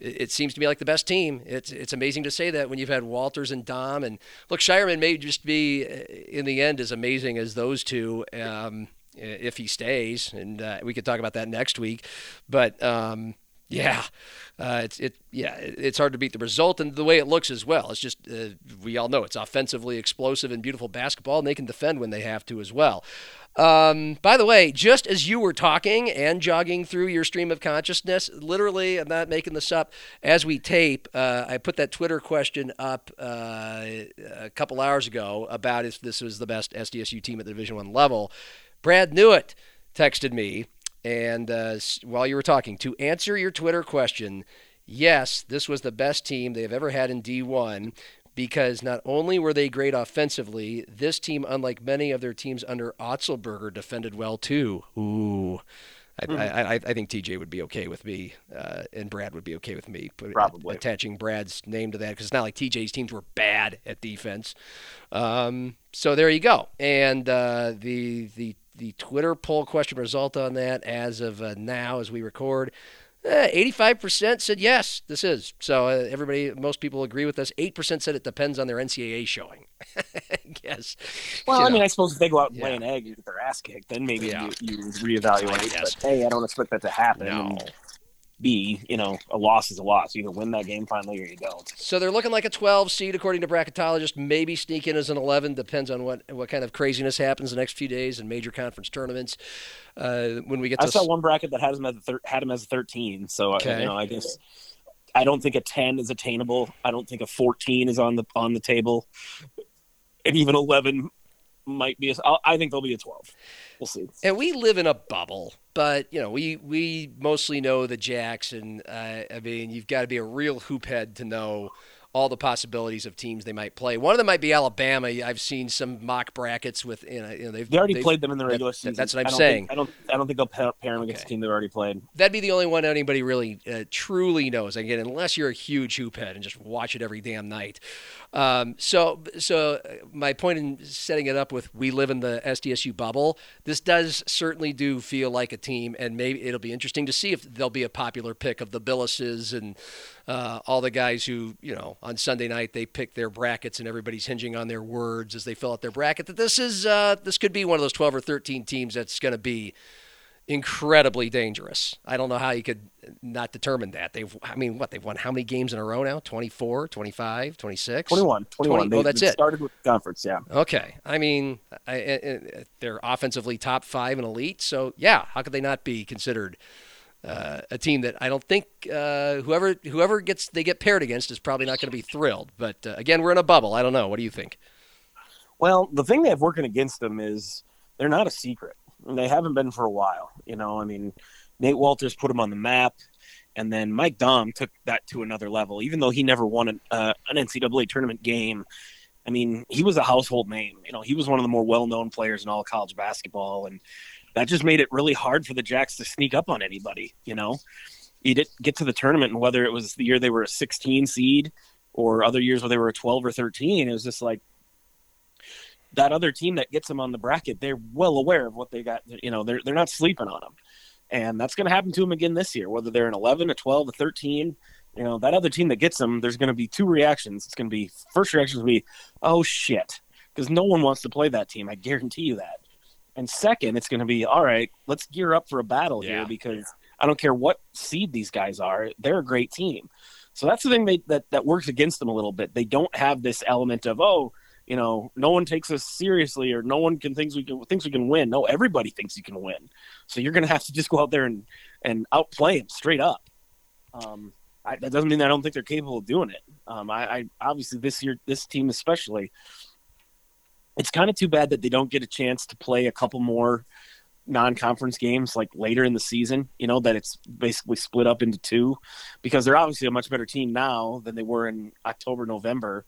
It, seems to me like the best team. It's it's amazing to say that when you've had Walters and Daum and look, Scheierman may just be in the end as amazing as those two. Um, if he stays, and uh, we could talk about that next week, but um, yeah, uh, it's it yeah it's hard to beat the result and the way it looks as well. It's just uh, we all know it's offensively explosive and beautiful basketball, and they can defend when they have to as well. Um, by the way, just as you were talking and jogging through your stream of consciousness, literally, I'm not making this up. As we tape, uh, I put that Twitter question up uh, a couple hours ago about if this was the best SDSU team at the Division One level. Brad Newitt texted me and uh, while you were talking, to answer your Twitter question, yes, this was the best team they have ever had in D1 because not only were they great offensively, this team, unlike many of their teams under Otzelberger, defended well too. Ooh. I, Hmm. I, I, I think TJ would be okay with me, uh, and Brad would be okay with me Probably. attaching Brad's name to that because it's not like TJ's teams were bad at defense. Um, so there you go. And uh, the the the Twitter poll question result on that as of uh, now, as we record, eh, eighty-five percent said yes. This is so. Uh, everybody, most people agree with us. Eight percent said it depends on their NCAA showing. yes. Well, You I mean. I suppose if they go out and Yeah. lay an egg and get their ass kicked, then maybe Yeah. you, you reevaluate. But hey, I don't expect that to happen. No. And B, you know, a loss is a loss. You either win that game finally or you don't. So they're looking like a 12 seed according to bracketologists. Maybe sneak in as an 11. Depends on what what kind of craziness happens the next few days in major conference tournaments. Uh, when we get I to saw one bracket that had him as a thir- had him as a thirteen. So Okay. I, you know, I guess I don't think a ten is attainable. I don't think a fourteen is on the on the table, and even eleven might be. A, I- I think there'll be a twelve. We'll see. And we live in a bubble, but you know, we we mostly know the Jacks, and uh, I mean, you've got to be a real hoop head to know all the possibilities of teams they might play. One of them might be Alabama. I've seen some mock brackets with you know, you know they've They already they've- played them in the regular that- season. that's what I'm I saying. Think, I don't. I don't think they'll pair, pair them against Okay. a team they've already played. That'd be the only one anybody really uh, truly knows. Again, unless you're a huge hoop head and just watch it every damn night. Um, so, so uh, my point in setting it up with we live in the SDSU bubble. This does certainly do feel like a team, and maybe it'll be interesting to see if there'll be a popular pick of the Bilases and uh, all the guys who you know on Sunday night they pick their brackets and everybody's hinging on their words as they fill out their bracket. That this is uh, this could be one of those 12 or 13 teams that's going to be incredibly dangerous. I don't know how you could not determine that. They've, I mean, what, they've won how many games in a row now? 24, 25, 26? 21. 21. 20 They, oh, that's it. started with the conference, yeah. Okay. I mean, I, I, I- they're offensively top five and elite. So, yeah, how could they not be considered uh, a team that I don't think uh, whoever whoever gets they get paired against is probably not going to be thrilled. But uh, again, we're in a bubble. I don't know. What do you think? Well, the thing they have working against them is they're not a secret. And They haven't been for a while. You know, I mean, Nate Walters put them on the map, and then Mike Daum took that to another level. Even though he never won an, uh, an NCAA tournament game, I mean, he was a household name. You know, he was one of the more well-known players in all college basketball, and that just made it really hard for the Jacks to sneak up on anybody. You know, you didn't get to the tournament, and whether it was the year they were a 16 seed or other years where they were a 12 or 13, it was just like that other team that gets them on the bracket, they're well aware of what they got. You know, they're they're not sleeping on them, and that's going to happen to them again this year. Whether they're an 11, a 12, a 13, you know, that other team that gets them, there's going to be two reactions. It's going to be first reaction to be, oh shit, because no one wants to play that team. I guarantee you that. And second, it's going to be all right. Let's gear up for a battle Yeah. here because I don't care what seed these guys are. They're a great team. So that's the thing they, that that works against them a little bit. They don't have this element of oh, you know, no one takes us seriously or no one can thinks we can thinks we can win. No, everybody thinks you can win. So you're going to have to just go out there and and outplay them straight up. Um, I, that doesn't mean that I don't think they're capable of doing it. Um, I, I obviously this year this team especially. It's kind of too bad that they don't get a chance to play a couple more non-conference games like later in the season you know that it's basically split up into two because they're obviously a much better team now than they were in october november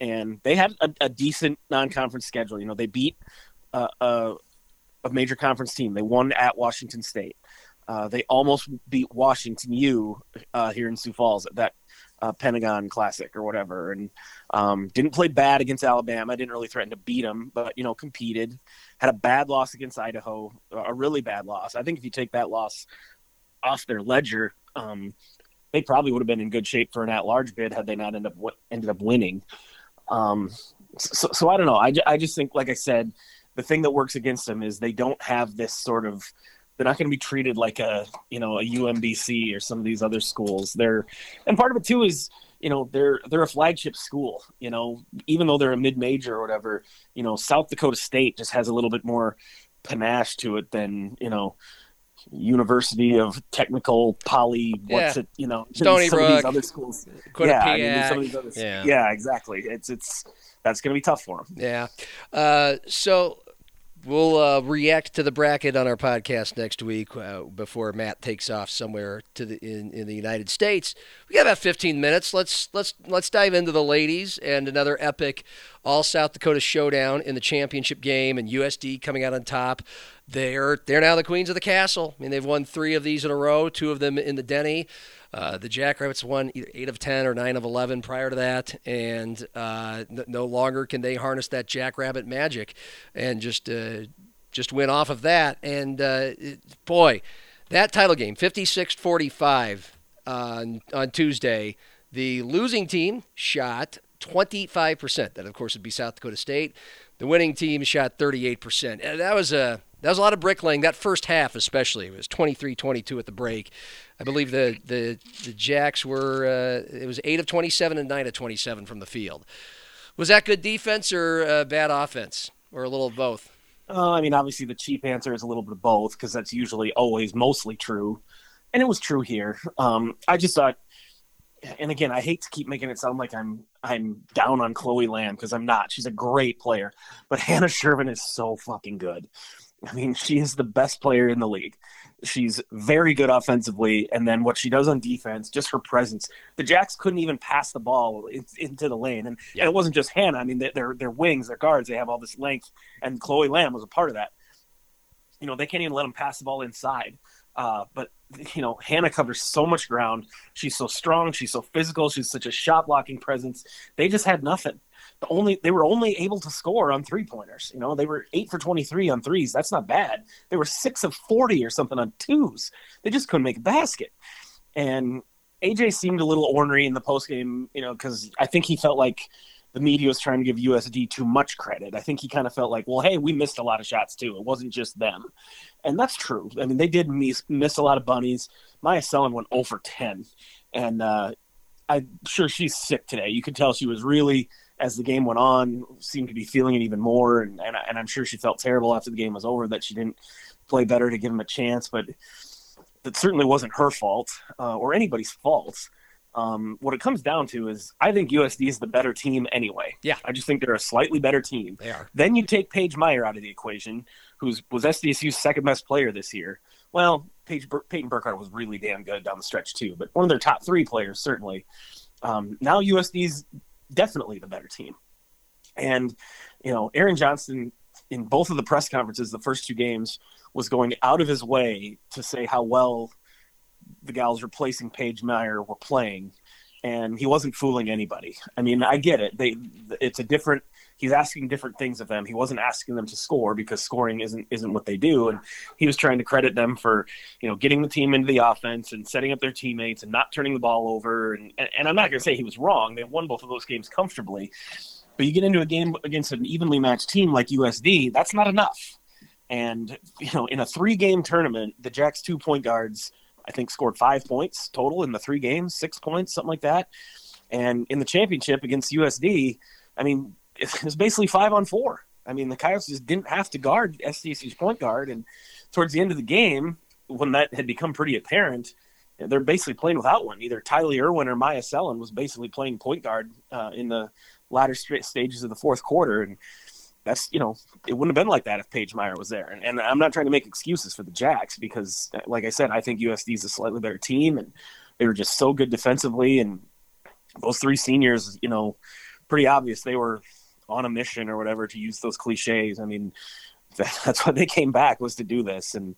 and they had a, a decent non-conference schedule. You know they beat uh, a, a major conference team. They won at washington state. Uh, they almost beat washington u uh, here in sioux falls at that uh, pentagon classic or whatever. And um, didn't play bad against alabama. Didn't really threaten to beat them but you know competed. Had a bad loss against Idaho, a really bad loss. I think if you take that loss off their ledger, um, they probably would have been in good shape for an at-large bid had they not ended up ended up winning. Um, so, so I don't know. I, I just think, like I said, the thing that works against them is they don't have this sort of. They're not going to be treated like a you know a UMBC or some of these other schools. They're and part of it too is you know they're they're a flagship school. You know even though they're a mid major or whatever, you know South Dakota State just has a little bit more panache to it than you know University of Technical Poly. What's Yeah. it? You know Stony some of these other schools. Quinnipiac. Yeah, I mean, some of these other, Yeah. yeah, exactly. It's it's that's going to be tough for them. Yeah. Uh, so we'll uh, react to the bracket on our podcast next week uh, before Matt takes off somewhere to the in, in the United States. We got about 15 minutes. Let's let's let's dive into the ladies and another epic all South Dakota showdown in the championship game and USD coming out on top. They're they're now the queens of the castle. I mean, they've won three of these in a row, two of them in the Denny. Uh, the Jackrabbits won either eight of ten or nine of eleven prior to that, and uh, no longer can they harness that Jackrabbit magic, and just uh, just win off of that. And uh, it, boy, that title game, 56-45 on on Tuesday. The losing team shot 25%. That of course would be South Dakota State. The winning team shot 38%. And that was a that was a lot of bricklaying. That first half, especially, it was 23-22 at the break. I believe the the the Jacks were uh, it was eight of 27 and nine of 27 from the field. Was that good defense or uh, bad offense, or a little of both? Uh, I mean, obviously, the cheap answer is a little bit of both because that's usually always mostly true, and it was true here. Um, I just thought, and again, I hate to keep making it sound like I'm I'm down on Chloe Lamb because I'm not. She's a great player, but Hannah Sjerven is so fucking good. I mean, she is the best player in the league. She's very good offensively, and then what she does on defense, just her presence. The Jacks couldn't even pass the ball in, into the lane, and, and, it wasn't just Hannah. I mean, they're their wings, their guards, they have all this length, and Chloe Lamb was a part of that. You know, they can't even let them pass the ball inside. Uh, but you know, Hannah covers so much ground. She's so strong. She's so physical. She's such a shot blocking presence. They just had nothing the only they were only able to score on three pointers. You know, they were eight for twenty three on threes. That's not bad. They were six of forty or something on twos. They just couldn't make a basket. And AJ seemed a little ornery in the post game, you know, because I think he felt like the media was trying to give USD too much credit. I think he kind of felt like, well, hey, we missed a lot of shots too. It wasn't just them. And that's true. I mean, they did miss, miss a lot of bunnies. Myah Selland went 0 for 10. And uh, I'm sure she's sick today. You could tell she was really as the game went on, seemed to be feeling it even more. And, and, and I'm sure she felt terrible after the game was over that she didn't play better to give him a chance. But that certainly wasn't her fault uh, or anybody's fault. Um, what it comes down to is I think USD is the better team anyway. Yeah. I just think they're a slightly better team. They are. Then you take Paige Meyer out of the equation, who was SDSU's second best player this year. Well, Paige, Paiton Burckhard was really damn good down the stretch too, but one of their top three players certainly. Um, now USD's definitely the better team. And, you know, Aaron Johnston in both of the press conferences, the first two games, was going out of his way to say how well the gals replacing Paige Meyer were playing. And he wasn't fooling anybody. I mean, I get it. They, it's a different he's asking different things of them. He wasn't asking them to score because scoring isn't isn't what they do, and he was trying to credit them for you know getting the team into the offense and setting up their teammates and not turning the ball over. And and, and I'm not going to say he was wrong. They won both of those games comfortably, but you get into a game against an evenly matched team like USD, that's not enough. And you know, in a three-game tournament, the Jacks two point guards. I think scored five points total in the three games, six points, something like that. And in the championship against USD, I mean, it was basically five on four. I mean, the Coyotes just didn't have to guard SDSU's point guard, and towards the end of the game, when that had become pretty apparent, they're basically playing without one. Either Tylee Irwin or Myah Selland was basically playing point guard uh, in the latter stages of the fourth quarter, and that's you know it wouldn't have been like that if Paige Meyer was there. And, and I'm not trying to make excuses for the Jacks because, like I said, I think USD is a slightly better team, and they were just so good defensively, and those three seniors, you know, pretty obvious they were on a mission or whatever to use those cliches. I mean, that's why they came back was to do this. And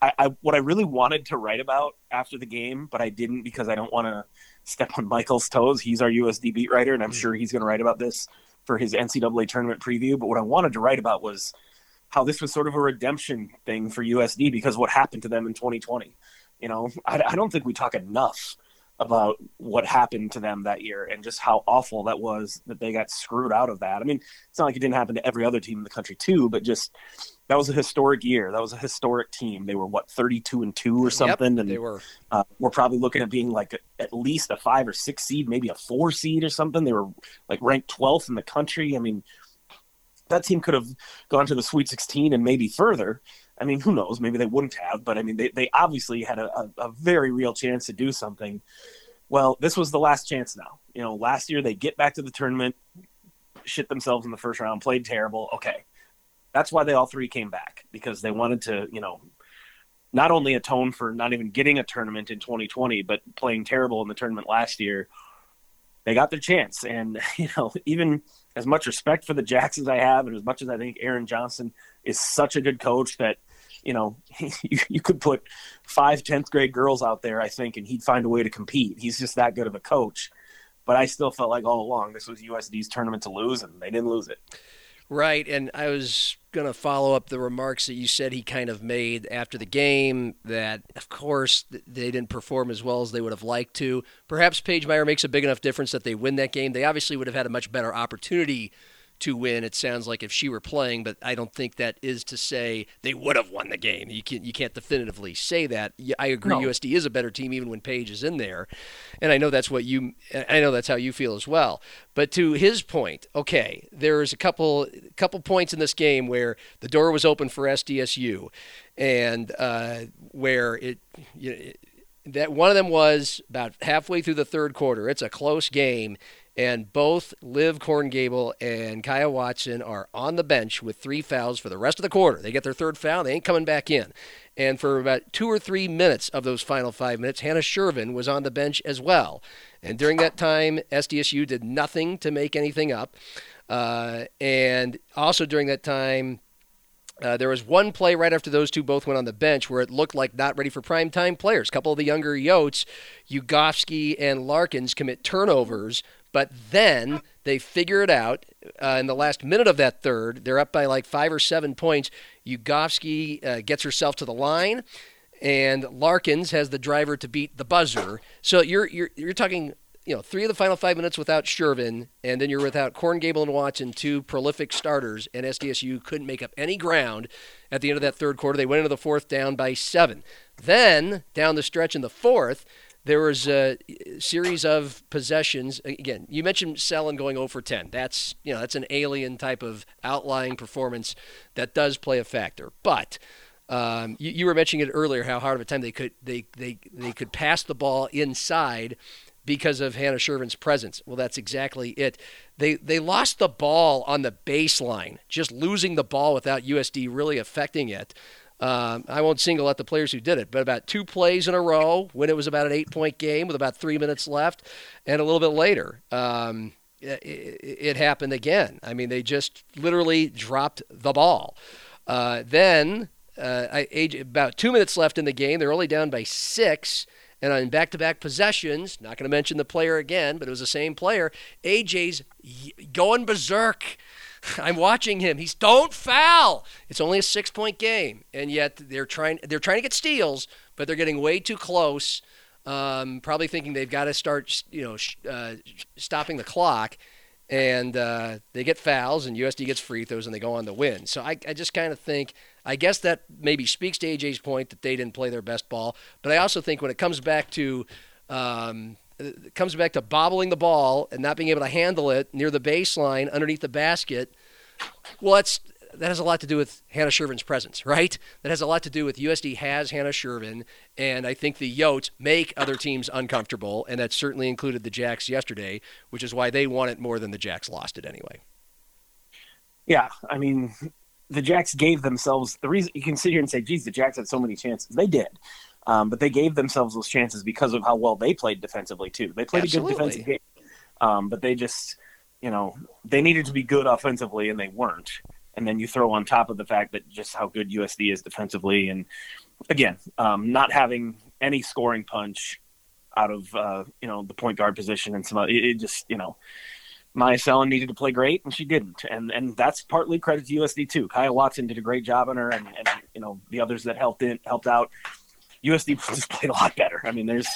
I, I, what I really wanted to write about after the game, but I didn't because I don't want to step on Michael's toes. He's our USD beat writer, and I'm mm. sure he's going to write about this for his NCAA tournament preview. But what I wanted to write about was how this was sort of a redemption thing for USD because what happened to them in 2020. You know, I, I don't think we talk enough about what happened to them that year and just how awful that was that they got screwed out of that. I mean, it's not like it didn't happen to every other team in the country too, but just that was a historic year. That was a historic team. They were what 32 and 2 or something yep, and they were uh, we're probably looking at being like a, at least a 5 or 6 seed, maybe a 4 seed or something. They were like ranked 12th in the country. I mean, that team could have gone to the Sweet 16 and maybe further. I mean, who knows? Maybe they wouldn't have, but I mean, they, they obviously had a, a, a, very real chance to do something. Well, this was the last chance now. You know, last year they get back to the tournament, shit themselves in the first round, played terrible. Okay. That's why they all three came back because they wanted to, you know, not only atone for not even getting a tournament in 2020, but playing terrible in the tournament last year. They got their chance, and you know, even as much respect for the Jacksons I have, and as much as I think Aaron Johnston is such a good coach that you know, you, you could put five 10th grade girls out there, I think, and he'd find a way to compete. He's just that good of a coach. But I still felt like all along this was USD's tournament to lose, and they didn't lose it. Right, and I was going to follow up the remarks that you said he kind of made after the game that, of course, they didn't perform as well as they would have liked to. Perhaps Paige Meyer makes a big enough difference that they win that game. They obviously would have had a much better opportunity to win. It sounds like if she were playing, but I don't think that is to say they would have won the game. You can't you can't definitively say that. I agree. No. USD is a better team even when Paige is in there, and I know that's what you. I know that's how you feel as well. But to his point, okay, there's a couple couple points in this game where the door was open for SDSU, and uh, where it. You know, it that one of them was about halfway through the third quarter. It's a close game, and both Liv Korngable and Kyah Watson are on the bench with three fouls for the rest of the quarter. They get their third foul, they ain't coming back in. And for about two or three minutes of those final five minutes, Hannah Sjerven was on the bench as well. And during that time, SDSU did nothing to make anything up. Uh, and also during that time, uh, there was one play right after those two both went on the bench where it looked like not ready for prime time players. A couple of the younger Yotes, Ugofsky and Larkins, commit turnovers but then they figure it out uh, in the last minute of that third. They're up by like five or seven points. Ugofsky uh, gets herself to the line, and Larkins has the driver to beat the buzzer. So you're you're you're talking. You know, three of the final five minutes without Sjerven, and then you're without Korngable and Watson, two prolific starters, and SDSU couldn't make up any ground at the end of that third quarter. They went into the fourth down by seven. Then, down the stretch in the fourth, there was a series of possessions. Again, you mentioned Selland going 0 for 10. That's you know that's an alien type of outlying performance that does play a factor. But um, you, you, were mentioning it earlier how hard of a time they could they they they could pass the ball inside because of Hannah Sjerven's presence. Well, that's exactly it. They they lost the ball on the baseline, just losing the ball without USD really affecting it. Um, I won't single out the players who did it, but about two plays in a row when it was about an eight point game with about three minutes left, and a little bit later, um, it, it, happened again. I mean, they just literally dropped the ball. Uh, then, uh, I, about two minutes left in the game, they're only down by six. And on back to back possessions, not going to mention the player again, but it was the same player, AJ's going berserk. I'm watching him. He's don't foul. It's only a six point game, and yet they're trying they're trying to get steals, but they're getting way too close. Um, probably thinking they've got to start you know uh, stopping the clock, and uh, they get fouls, and USD gets free throws, and they go on to win. So I, I just kind of think I guess that maybe speaks to AJ's point that they didn't play their best ball, but I also think when it comes back to um, it comes back to bobbling the ball and not being able to handle it near the baseline underneath the basket. Well, that's that has a lot to do with Hannah Sjerven's presence, right? That has a lot to do with USD has Hannah Sjerven, and I think the Yotes make other teams uncomfortable, and that certainly included the Jacks yesterday, which is why they won it more than the Jacks lost it anyway. Yeah, I mean, the Jacks gave themselves the reason you can sit here and say, geez, the Jacks had so many chances. They did. Um, but they gave themselves those chances because of how well they played defensively too. They played Absolutely. a good defensive game, um, but they just, you know, they needed to be good offensively and they weren't. And then you throw on top of the fact that just how good USD is defensively, and again, um, not having any scoring punch out of uh, you know the point guard position and some it, it just you know Myah Selland needed to play great and she didn't, and and that's partly credit to USD too. Kyah Watson did a great job on her, and, and you know the others that helped in helped out. USD just played a lot better. I mean, there's,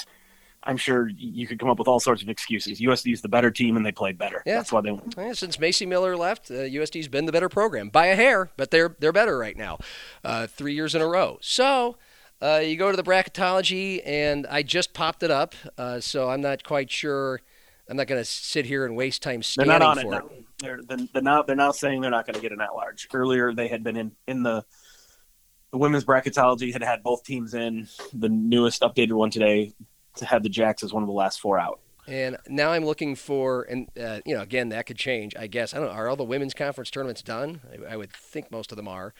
I'm sure you could come up with all sorts of excuses. USD is the better team, and they played better. Yeah. That's why they won. Yeah, since Macy Miller left, uh, USD's been the better program by a hair, but they're they're better right now, uh, three years in a row. So. Uh, you go to the bracketology, and I just popped it up, uh, so I'm not quite sure. I'm not going to sit here and waste time scanning they're not on for it. it. They're, they're, now, they're now saying they're not going to get an at large. Earlier, they had been in, in the the women's bracketology had had both teams in. The newest updated one today to had the Jacks as one of the last four out. And now I'm looking for, and uh, you know, again, that could change. I guess I don't. know. Are all the women's conference tournaments done? I, I would think most of them are.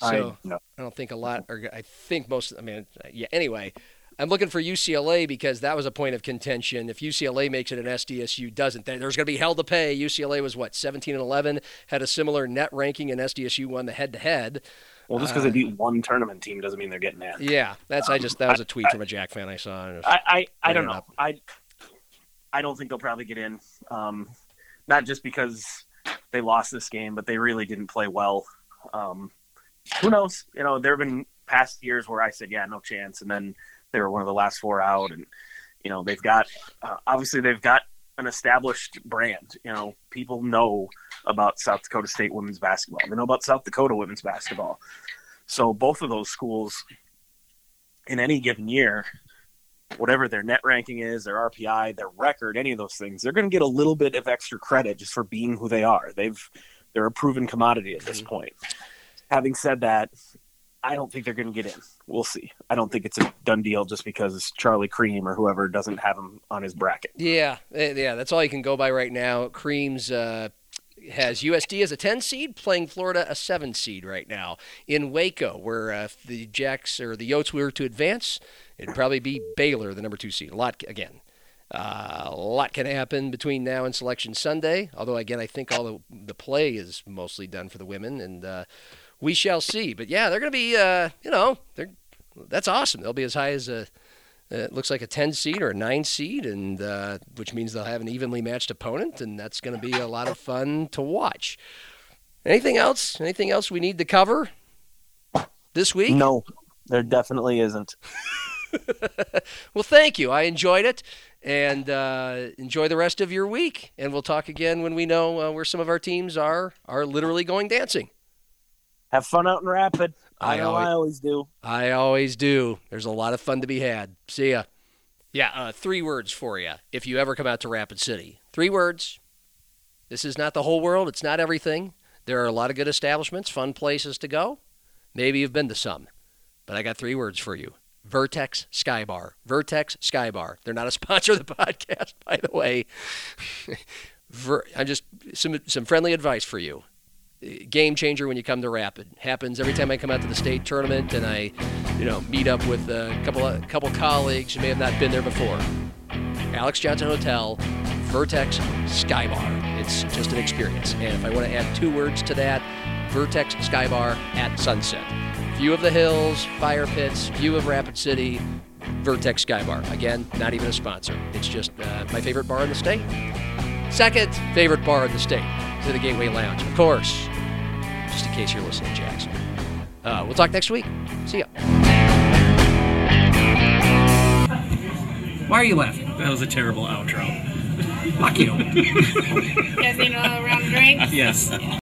So I, no. I don't think a lot, or I think most. I mean, yeah. Anyway, I'm looking for UCLA because that was a point of contention. If UCLA makes it and SDSU doesn't, there's going to be hell to pay. UCLA was what 17 and 11, had a similar net ranking, and SDSU won the head-to-head. Well, just because they beat one tournament team doesn't mean they're getting in. Yeah, that's I just that was a tweet from a Jack fan I saw. and it was- I, I, I don't know. up. I I don't think they'll probably get in. Um, not just because they lost this game, but they really didn't play well. Um, who knows? You know, there have been past years where I said, "Yeah, no chance," and then they were one of the last four out, and you know they've got uh, obviously they've got an established brand. You know, people know about South Dakota State women's basketball. They know about South Dakota women's basketball. So both of those schools, in any given year, whatever their net ranking is, their RPI, their record, any of those things, they're going to get a little bit of extra credit just for being who they are. They've they're a proven commodity at this mm-hmm. point. Having said that, I don't think they're going to get in. We'll see. I don't think it's a done deal just because Charlie Creme or whoever doesn't have him on his bracket. Yeah, eh, yeah, that's all you can go by right now. Cremes uh, has USD as a 10 seed, playing Florida a 7 seed right now in Waco, where uh, if the Jacks or the Yotes were to advance, it'd probably be Baylor, the number two seed. A lot again. Uh, a lot can happen between now and Selection Sunday. Although again, I think all the the play is mostly done for the women, and uh, we shall see. But yeah, they're going to be, uh, you know, they're that's awesome. They'll be as high as a uh, it looks like a 10 seed or a 9 seed, and uh, which means they'll have an evenly matched opponent, and that's going to be a lot of fun to watch. Anything else? Anything else we need to cover this week? No, there definitely isn't. Well, thank you. I enjoyed it, and uh, enjoy the rest of your week. And we'll talk again when we know uh, where some of our teams are are literally going dancing. Have fun out in Rapid. I, I know always- I always do. I always do. There's a lot of fun to be had. See ya. Yeah, uh, three words for you if you ever come out to Rapid City. Three words. This is not the whole world, it's not everything. There are a lot of good establishments, fun places to go. Maybe you've been to some, but I got three words for you Vertex Sky Bar. Vertex Sky Bar. They're not a sponsor of the podcast, by the way. Ver- I'm just some, some friendly advice for you game changer when you come to Rapid. Happens every time I come out to the state tournament and I, you know, meet up with a couple of couple colleagues who may have not been there before. Alex Johnson Hotel, Vertex Sky Bar. It's just an experience. And if I want to add two words to that, Vertex Sky Bar at sunset. View of the hills, fire pits, view of Rapid City, Vertex Sky Bar. Again, not even a sponsor. It's just uh, my favorite bar in the state. Second favorite bar in the state to the Gateway Lounge, of course. Just in case you're listening, Jackson. Uh, we'll talk next week. See ya. Why are you laughing? That was a terrible outro. Fuck you. Casino around drinks. yes.